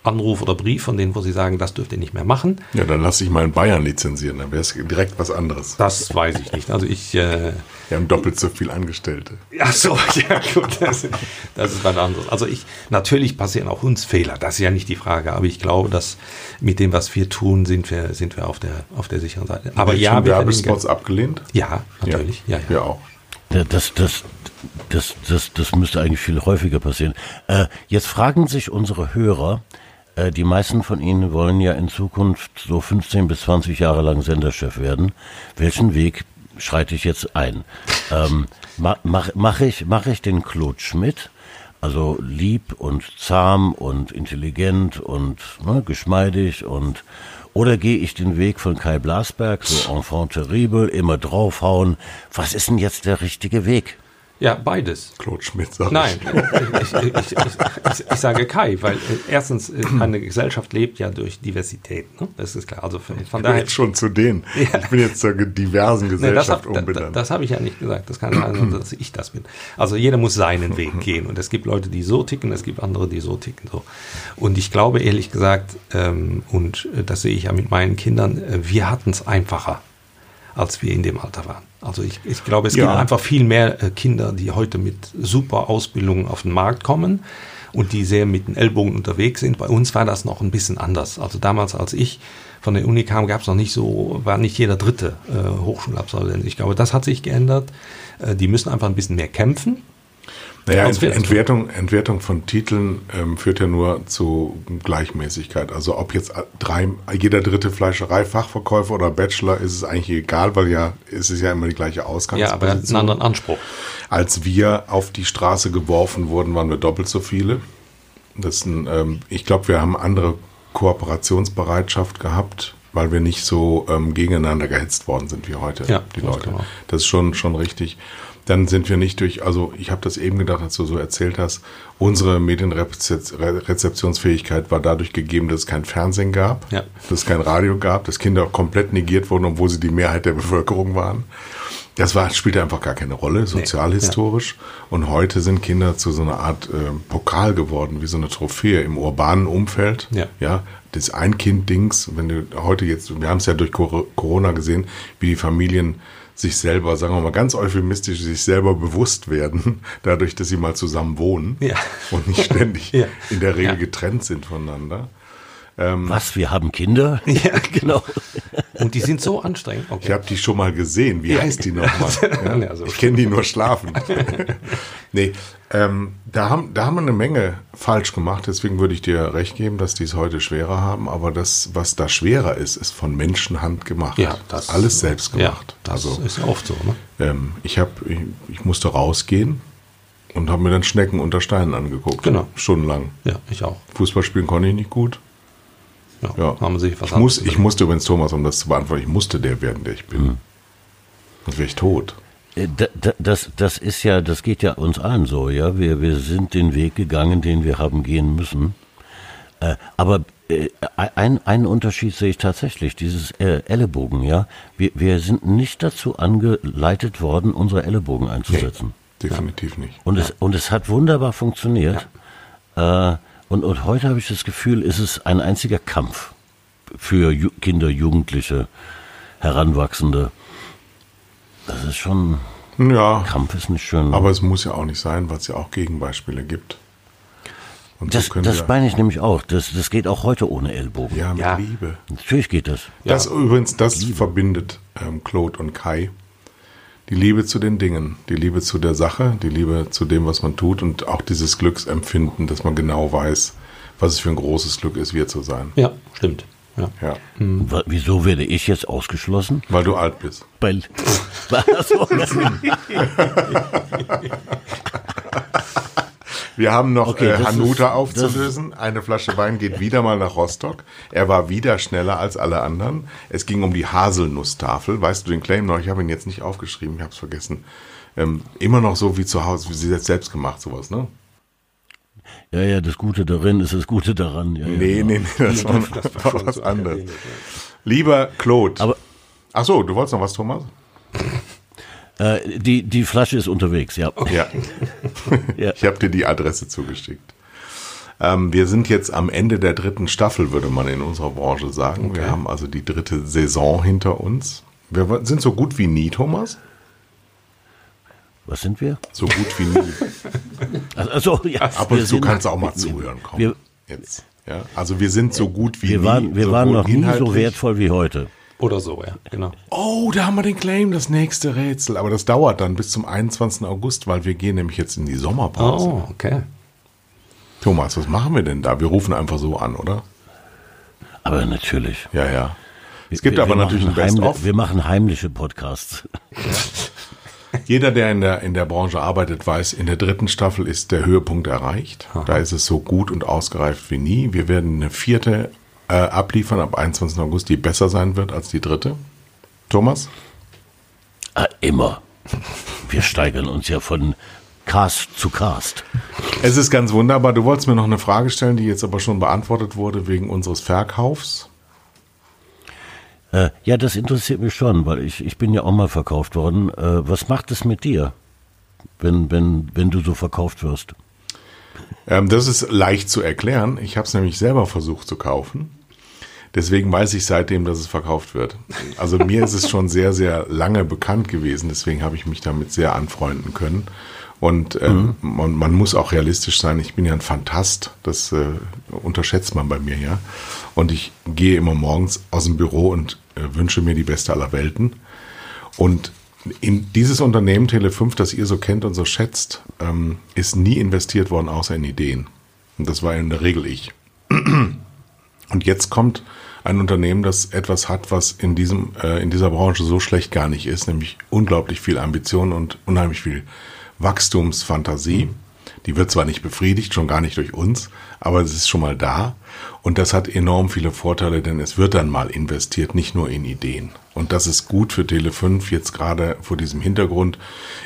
Anruf oder Brief von denen, wo sie sagen, das dürft ihr nicht mehr machen. Ja, dann lass ich mal in Bayern lizenzieren, dann wäre es direkt was anderes. Das weiß ich nicht. Also ich, äh, Wir haben doppelt so viel Angestellte. ach so, ja gut, das, das ist was anderes. Also ich, natürlich passieren auch uns Fehler, das ist ja nicht die Frage, aber ich glaube, dass mit dem, was wir tun, sind wir, sind wir auf der, auf der sicheren Seite. Aber ihr ja, wir Werbespots abgelehnt? Ja, natürlich, ja, ja. Wir auch. Ja, Das, das, das, das, das müsste eigentlich viel häufiger passieren. Äh, jetzt fragen sich unsere Hörer, äh, die meisten von ihnen wollen ja in Zukunft so 15 bis 20 Jahre lang Senderchef werden. Welchen Weg schreite ich jetzt ein? Ähm, ma, mach, mach, ich, mach ich den Claude Schmidt, also lieb und zahm und intelligent und ne, geschmeidig und oder gehe ich den Weg von Kai Blasberg, so enfant terrible, immer draufhauen? Was ist denn jetzt der richtige Weg? Ja, beides. Claude Schmidt sagt. Nein, ich, ich, ich, ich, sage Kai, weil äh, erstens, äh, eine Gesellschaft lebt ja durch Diversität. Ne? Das ist klar. Also von, Ich bin daher. jetzt schon zu denen. Ja. Ich bin jetzt zur diversen Nee, das Gesellschaft habe das, umbenannt. das hab ich ja nicht gesagt. Das kann sein, dass ich das bin. Also jeder muss seinen Weg gehen. Und es gibt Leute, die so ticken, es gibt andere, die so ticken. So. Und ich glaube ehrlich gesagt, ähm, und äh, das sehe ich ja mit meinen Kindern, wir hatten es einfacher, als wir in dem Alter waren. Also ich, ich glaube, es Ja. gibt einfach viel mehr äh, Kinder, die heute mit super Ausbildungen auf den Markt kommen und die sehr mit den Ellbogen unterwegs sind. Bei uns war das noch ein bisschen anders. Also damals, als ich von der Uni kam, gab es noch nicht so, war nicht jeder dritte äh, Hochschulabsolvent. Ich glaube, das hat sich geändert. Äh, die müssen einfach ein bisschen mehr kämpfen. Naja, Entwertung, Entwertung von Titeln ähm, führt ja nur zu Gleichmäßigkeit. Also ob jetzt drei, jeder dritte Fleischereifachverkäufer oder Bachelor ist es eigentlich egal, weil ja es ist ja immer die gleiche Ja, aber er hat einen Ausgangsposition. anderen Anspruch. Als wir auf die Straße geworfen wurden, waren wir doppelt so viele. Das ein, ähm, ich glaube, wir haben andere Kooperationsbereitschaft gehabt, weil wir nicht so ähm, gegeneinander gehetzt worden sind wie heute, Ja, die Leute. genau. Das ist schon, schon richtig. Dann sind wir nicht durch, also ich habe das eben gedacht, als du so erzählt hast, unsere Medienrezeptionsfähigkeit war dadurch gegeben, dass es kein Fernsehen gab, Ja. dass es kein Radio gab, dass Kinder komplett negiert wurden, obwohl sie die Mehrheit der Bevölkerung waren. Das war, spielte einfach gar keine Rolle, sozialhistorisch. Und heute sind Kinder zu so einer Art äh, Pokal geworden, wie so eine Trophäe im urbanen Umfeld. Ja. ja das Ein-Kind-Dings, wenn du heute jetzt, wir haben es ja durch Cor- Corona gesehen, wie die Familien sich selber, sagen wir mal ganz euphemistisch, sich selber bewusst werden, dadurch, dass sie mal zusammen wohnen Ja. und nicht ständig Ja. in der Regel Ja. getrennt sind voneinander. Was, wir haben Kinder? Ja. genau. Und die sind so anstrengend. Okay. Ich habe die schon mal gesehen. Wie Ja. heißt die nochmal? Ja? Ja, ich kenne die nur schlafen. nee, ähm, da, haben, da haben wir eine Menge falsch gemacht. Deswegen würde ich dir recht geben, dass die es heute schwerer haben. Aber das, was da schwerer ist, ist von Menschenhand gemacht. Ja, das Alles selbst Ja, gemacht. das also ist ja oft so. Ne? ähm, ich, hab, ich, ich musste rausgehen und habe mir dann Schnecken unter Steinen angeguckt. Genau. Stundenlang. Ja, ich auch. Fußball spielen konnte ich nicht gut. Ja, Ja. Haben sie sich was ich, muss, ich musste übrigens, Thomas, um das zu beantworten, ich musste der werden, der ich bin. Mhm. Sonst wäre ich tot. Äh, da- da- Das, das ist ja, das geht ja uns allen so, ja. Wir, wir sind den Weg gegangen, den wir haben gehen müssen. Äh, aber äh, ein, einen Unterschied sehe ich tatsächlich, dieses äh, Ellenbogen, ja. Wir, wir sind nicht dazu angeleitet worden, unsere Ellenbogen einzusetzen. Definitiv nicht. Und, es, und es hat wunderbar funktioniert. Äh, und, und heute habe ich das Gefühl, ist es ein einziger Kampf für Ju Kinder, Jugendliche, Heranwachsende. Das ist schon, Ja, Kampf ist nicht schön. aber es muss ja auch nicht sein, weil es ja auch Gegenbeispiele gibt. Und das, können das meine ich nämlich auch. Das, das geht auch heute ohne Ellbogen. ja mit Ja. Liebe. Natürlich geht das. Das übrigens, das verbindet ähm, Claude und Kai. Die Liebe zu den Dingen, die Liebe zu der Sache, die Liebe zu dem, was man tut und auch dieses Glücksempfinden, dass man genau weiß, was es für ein großes Glück ist, wir zu sein. Ja, stimmt. Ja. Ja, Wa- Wieso werde ich jetzt ausgeschlossen? weil du alt bist. Weil, Also, Wir haben noch Okay, äh, Hanuta ist- aufzulösen. Eine Flasche Wein geht wieder mal nach Rostock. Er war wieder schneller als alle anderen. Es ging um die Haselnusstafel. Weißt du den Claim noch? Ich habe ihn jetzt nicht aufgeschrieben, ich habe es vergessen. Ähm, immer noch so wie zu Hause, wie sie jetzt selbst gemacht, sowas, ne? ja, ja, das Gute darin ist das Gute daran. Ja, ja, Nee, genau. nee, nee, das war, das war was anderes. Lieber Claude. Aber- Ach so, du wolltest noch was, Thomas? Äh, die, die Flasche ist unterwegs, ja. Ja. Ja. Ich habe dir die Adresse zugeschickt. Ähm, wir sind jetzt am Ende der dritten Staffel, würde man in unserer Branche sagen. Wir haben also die dritte Saison hinter uns. Wir sind so gut wie nie, Thomas. Was sind wir? So gut wie nie. Also, ja, Ab und zu kannst du auch mal zuhören. Komm. Wir, jetzt. Ja, also wir sind so gut wie wir nie. waren, wir waren sowohl noch nie so wertvoll wie heute. Oder so, ja, genau. Oh, da haben wir den Claim, das nächste Rätsel. Aber das dauert dann bis zum 21. August, weil wir gehen nämlich jetzt in die Sommerpause. Oh, okay. Thomas, was machen wir denn da? Wir rufen einfach so an, oder? Aber natürlich. Ja, ja. Es gibt wir, aber wir natürlich ein Best-of. Wir machen heimliche Podcasts. Jeder, der in der, in der Branche arbeitet, weiß, in der dritten Staffel ist der Höhepunkt erreicht. Da ist es so gut und ausgereift wie nie. Wir werden eine vierte äh, abliefern ab 21. August, die besser sein wird als die dritte. Thomas? Ah, immer. Wir steigern uns ja von Cast zu Cast. Es ist ganz wunderbar. Du wolltest mir noch eine Frage stellen, die jetzt aber schon beantwortet wurde wegen unseres Verkaufs. Äh, ja, das interessiert mich schon, weil ich, ich bin ja auch mal verkauft worden. Äh, was macht es mit dir, wenn, wenn, wenn du so verkauft wirst? Ähm, das ist leicht zu erklären. Ich habe es nämlich selber versucht zu kaufen. Deswegen weiß ich seitdem, dass es verkauft wird. Also mir ist es schon sehr, sehr lange bekannt gewesen. Deswegen habe ich mich damit sehr anfreunden können. Und ähm, man, man muss auch realistisch sein. Ich bin ja ein Fantast. Das äh, unterschätzt man bei mir ja. Und ich gehe immer morgens aus dem Büro und äh, wünsche mir die beste aller Welten. Und in dieses Unternehmen Tele5, das ihr so kennt und so schätzt, ähm, ist nie investiert worden, außer in Ideen. Und das war in der Regel ich. Und jetzt kommt ein Unternehmen, das etwas hat, was in diesem äh, in dieser Branche so schlecht gar nicht ist, nämlich unglaublich viel Ambition und unheimlich viel Wachstumsfantasie. Die wird zwar nicht befriedigt, schon gar nicht durch uns, aber es ist schon mal da. Und das hat enorm viele Vorteile, denn es wird dann mal investiert, nicht nur in Ideen. Und das ist gut für Tele5 jetzt gerade vor diesem Hintergrund.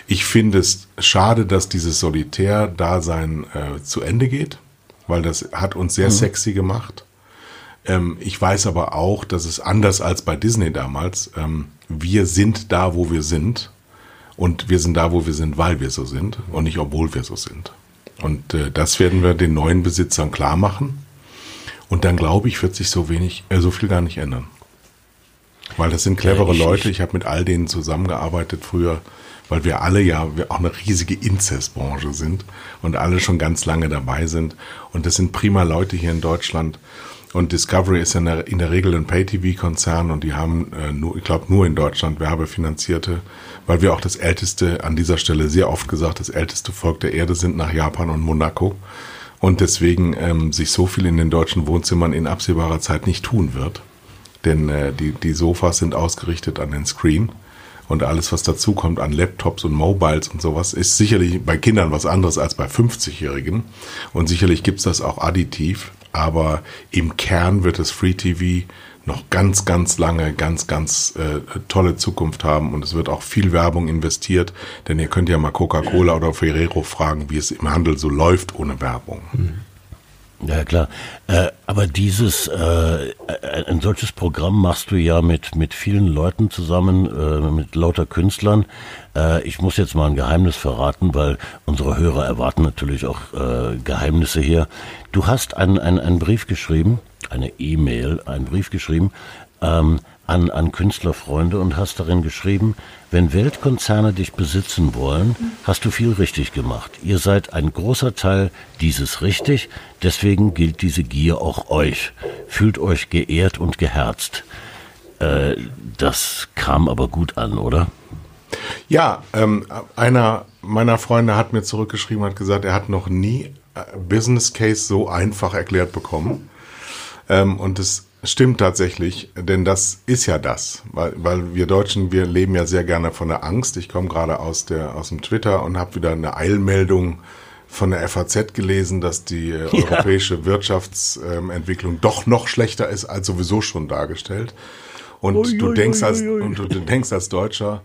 Ich finde es schade, dass dieses Solitär-Dasein äh, zu Ende geht, weil das hat uns sehr mhm. sexy gemacht. Ähm, ich weiß aber auch, dass es anders als bei Disney damals, ähm, wir sind da, wo wir sind. Und wir sind da, wo wir sind, weil wir so sind und nicht, obwohl wir so sind. Und äh, das werden wir den neuen Besitzern klar machen. Und dann glaube ich, wird sich so wenig, äh, so viel gar nicht ändern. Weil das sind clevere ja, ich, Leute. Ich habe mit all denen zusammengearbeitet früher, weil wir alle ja wir auch eine riesige Inzestbranche sind und alle schon ganz lange dabei sind. Und das sind prima Leute hier in Deutschland. Und Discovery ist in der, in der Regel ein Pay-TV-Konzern und die haben äh, nur, ich glaube, nur in Deutschland werbefinanzierte, weil wir auch das älteste, an dieser Stelle sehr oft gesagt, das älteste Volk der Erde sind nach Japan und Monaco. Und deswegen ähm, sich so viel in den deutschen Wohnzimmern in absehbarer Zeit nicht tun wird. Denn äh, die, die Sofas sind ausgerichtet an den Screen und alles, was dazukommt an Laptops und Mobiles und sowas, ist sicherlich bei Kindern was anderes als bei 50-Jährigen. Und sicherlich gibt's das auch additiv, aber im Kern wird es Free TV noch ganz, ganz lange, ganz, ganz äh, tolle Zukunft haben und es wird auch viel Werbung investiert, denn ihr könnt ja mal Coca-Cola oder Ferrero fragen, wie es im Handel so läuft ohne Werbung. Mhm. Ja, klar. Äh, aber dieses, äh, ein solches Programm machst du ja mit, mit vielen Leuten zusammen, äh, mit lauter Künstlern. Äh, ich muss jetzt mal ein Geheimnis verraten, weil unsere Hörer erwarten natürlich auch äh, Geheimnisse hier. Du hast einen, einen, einen Brief geschrieben, eine E-Mail, einen Brief geschrieben, ähm, an, an Künstlerfreunde und hast darin geschrieben, wenn Weltkonzerne dich besitzen wollen, hast du viel richtig gemacht. Ihr seid ein großer Teil dieses richtig, deswegen gilt diese Gier auch euch. Fühlt euch geehrt und geherzt. Äh, das kam aber gut an, oder? Ja, ähm, einer meiner Freunde hat mir zurückgeschrieben, hat gesagt, er hat noch nie äh, Business Case so einfach erklärt bekommen. Ähm, und es Stimmt tatsächlich, denn das ist ja das, weil, weil wir Deutschen, wir leben ja sehr gerne von der Angst. Ich komme gerade aus der aus dem Twitter und habe wieder eine Eilmeldung von der FAZ gelesen, dass die äh, ja. europäische Wirtschaftsentwicklung doch noch schlechter ist als sowieso schon dargestellt. Und ui, du ui, denkst ui, als und du denkst als Deutscher,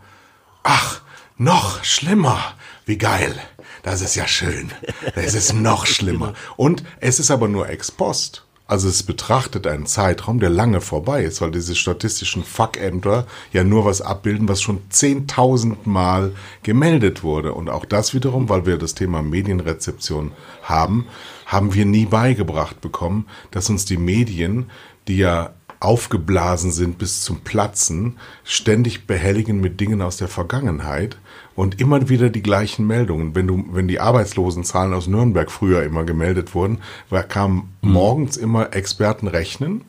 ach, noch schlimmer, wie geil. Das ist ja schön. Das ist noch schlimmer. Und es ist aber nur ex post. Also es betrachtet einen Zeitraum, der lange vorbei ist, weil diese statistischen Fuck-Enter ja nur was abbilden, was schon 10.000 Mal gemeldet wurde. Und auch das wiederum, weil wir das Thema Medienrezeption haben, haben wir nie beigebracht bekommen, dass uns die Medien, die ja aufgeblasen sind bis zum Platzen, ständig behelligen mit Dingen aus der Vergangenheit und immer wieder die gleichen Meldungen. Wenn du, wenn die Arbeitslosenzahlen aus Nürnberg früher immer gemeldet wurden, kam mhm. morgens immer Experten rechnen.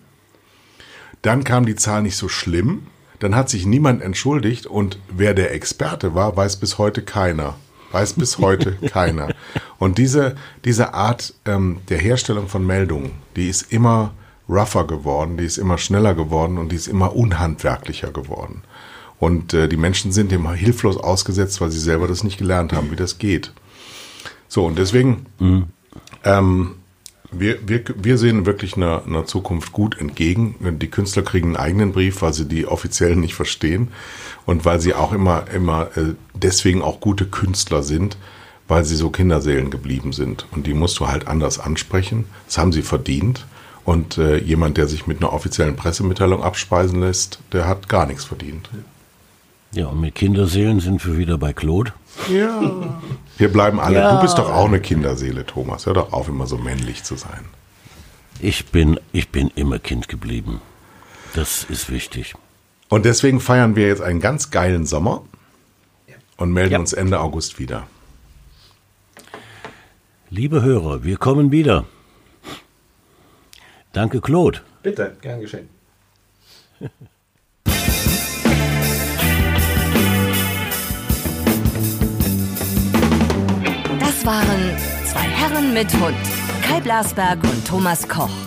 Dann kam die Zahl nicht so schlimm. Dann hat sich niemand entschuldigt und wer der Experte war, weiß bis heute keiner. Weiß bis heute keiner. Und diese, diese Art ähm, der Herstellung von Meldungen, die ist immer rougher geworden, die ist immer schneller geworden und die ist immer unhandwerklicher geworden. Und äh, die Menschen sind dem hilflos ausgesetzt, weil sie selber das nicht gelernt haben, wie das geht. So, und deswegen, mhm. ähm, wir, wir, wir sehen wirklich einer, einer Zukunft gut entgegen. Die Künstler kriegen einen eigenen Brief, weil sie die offiziellen nicht verstehen und weil sie auch immer, immer äh, deswegen auch gute Künstler sind, weil sie so Kinderseelen geblieben sind. Und die musst du halt anders ansprechen. Das haben sie verdient. Und äh, jemand, der sich mit einer offiziellen Pressemitteilung abspeisen lässt, der hat gar nichts verdient. Ja, und mit Kinderseelen sind wir wieder bei Claude. Ja. Wir bleiben alle. Ja. Du bist doch auch eine Kinderseele, Thomas. Hör doch auf, immer so männlich zu sein. Ich bin, ich bin immer Kind geblieben. Das ist wichtig. Und deswegen feiern wir jetzt einen ganz geilen Sommer und melden ja. uns Ende August wieder. Liebe Hörer, wir kommen wieder. Danke, Claude. Bitte, gern geschehen. waren zwei Herren mit Hund, Kai Blasberg und Thomas Koch.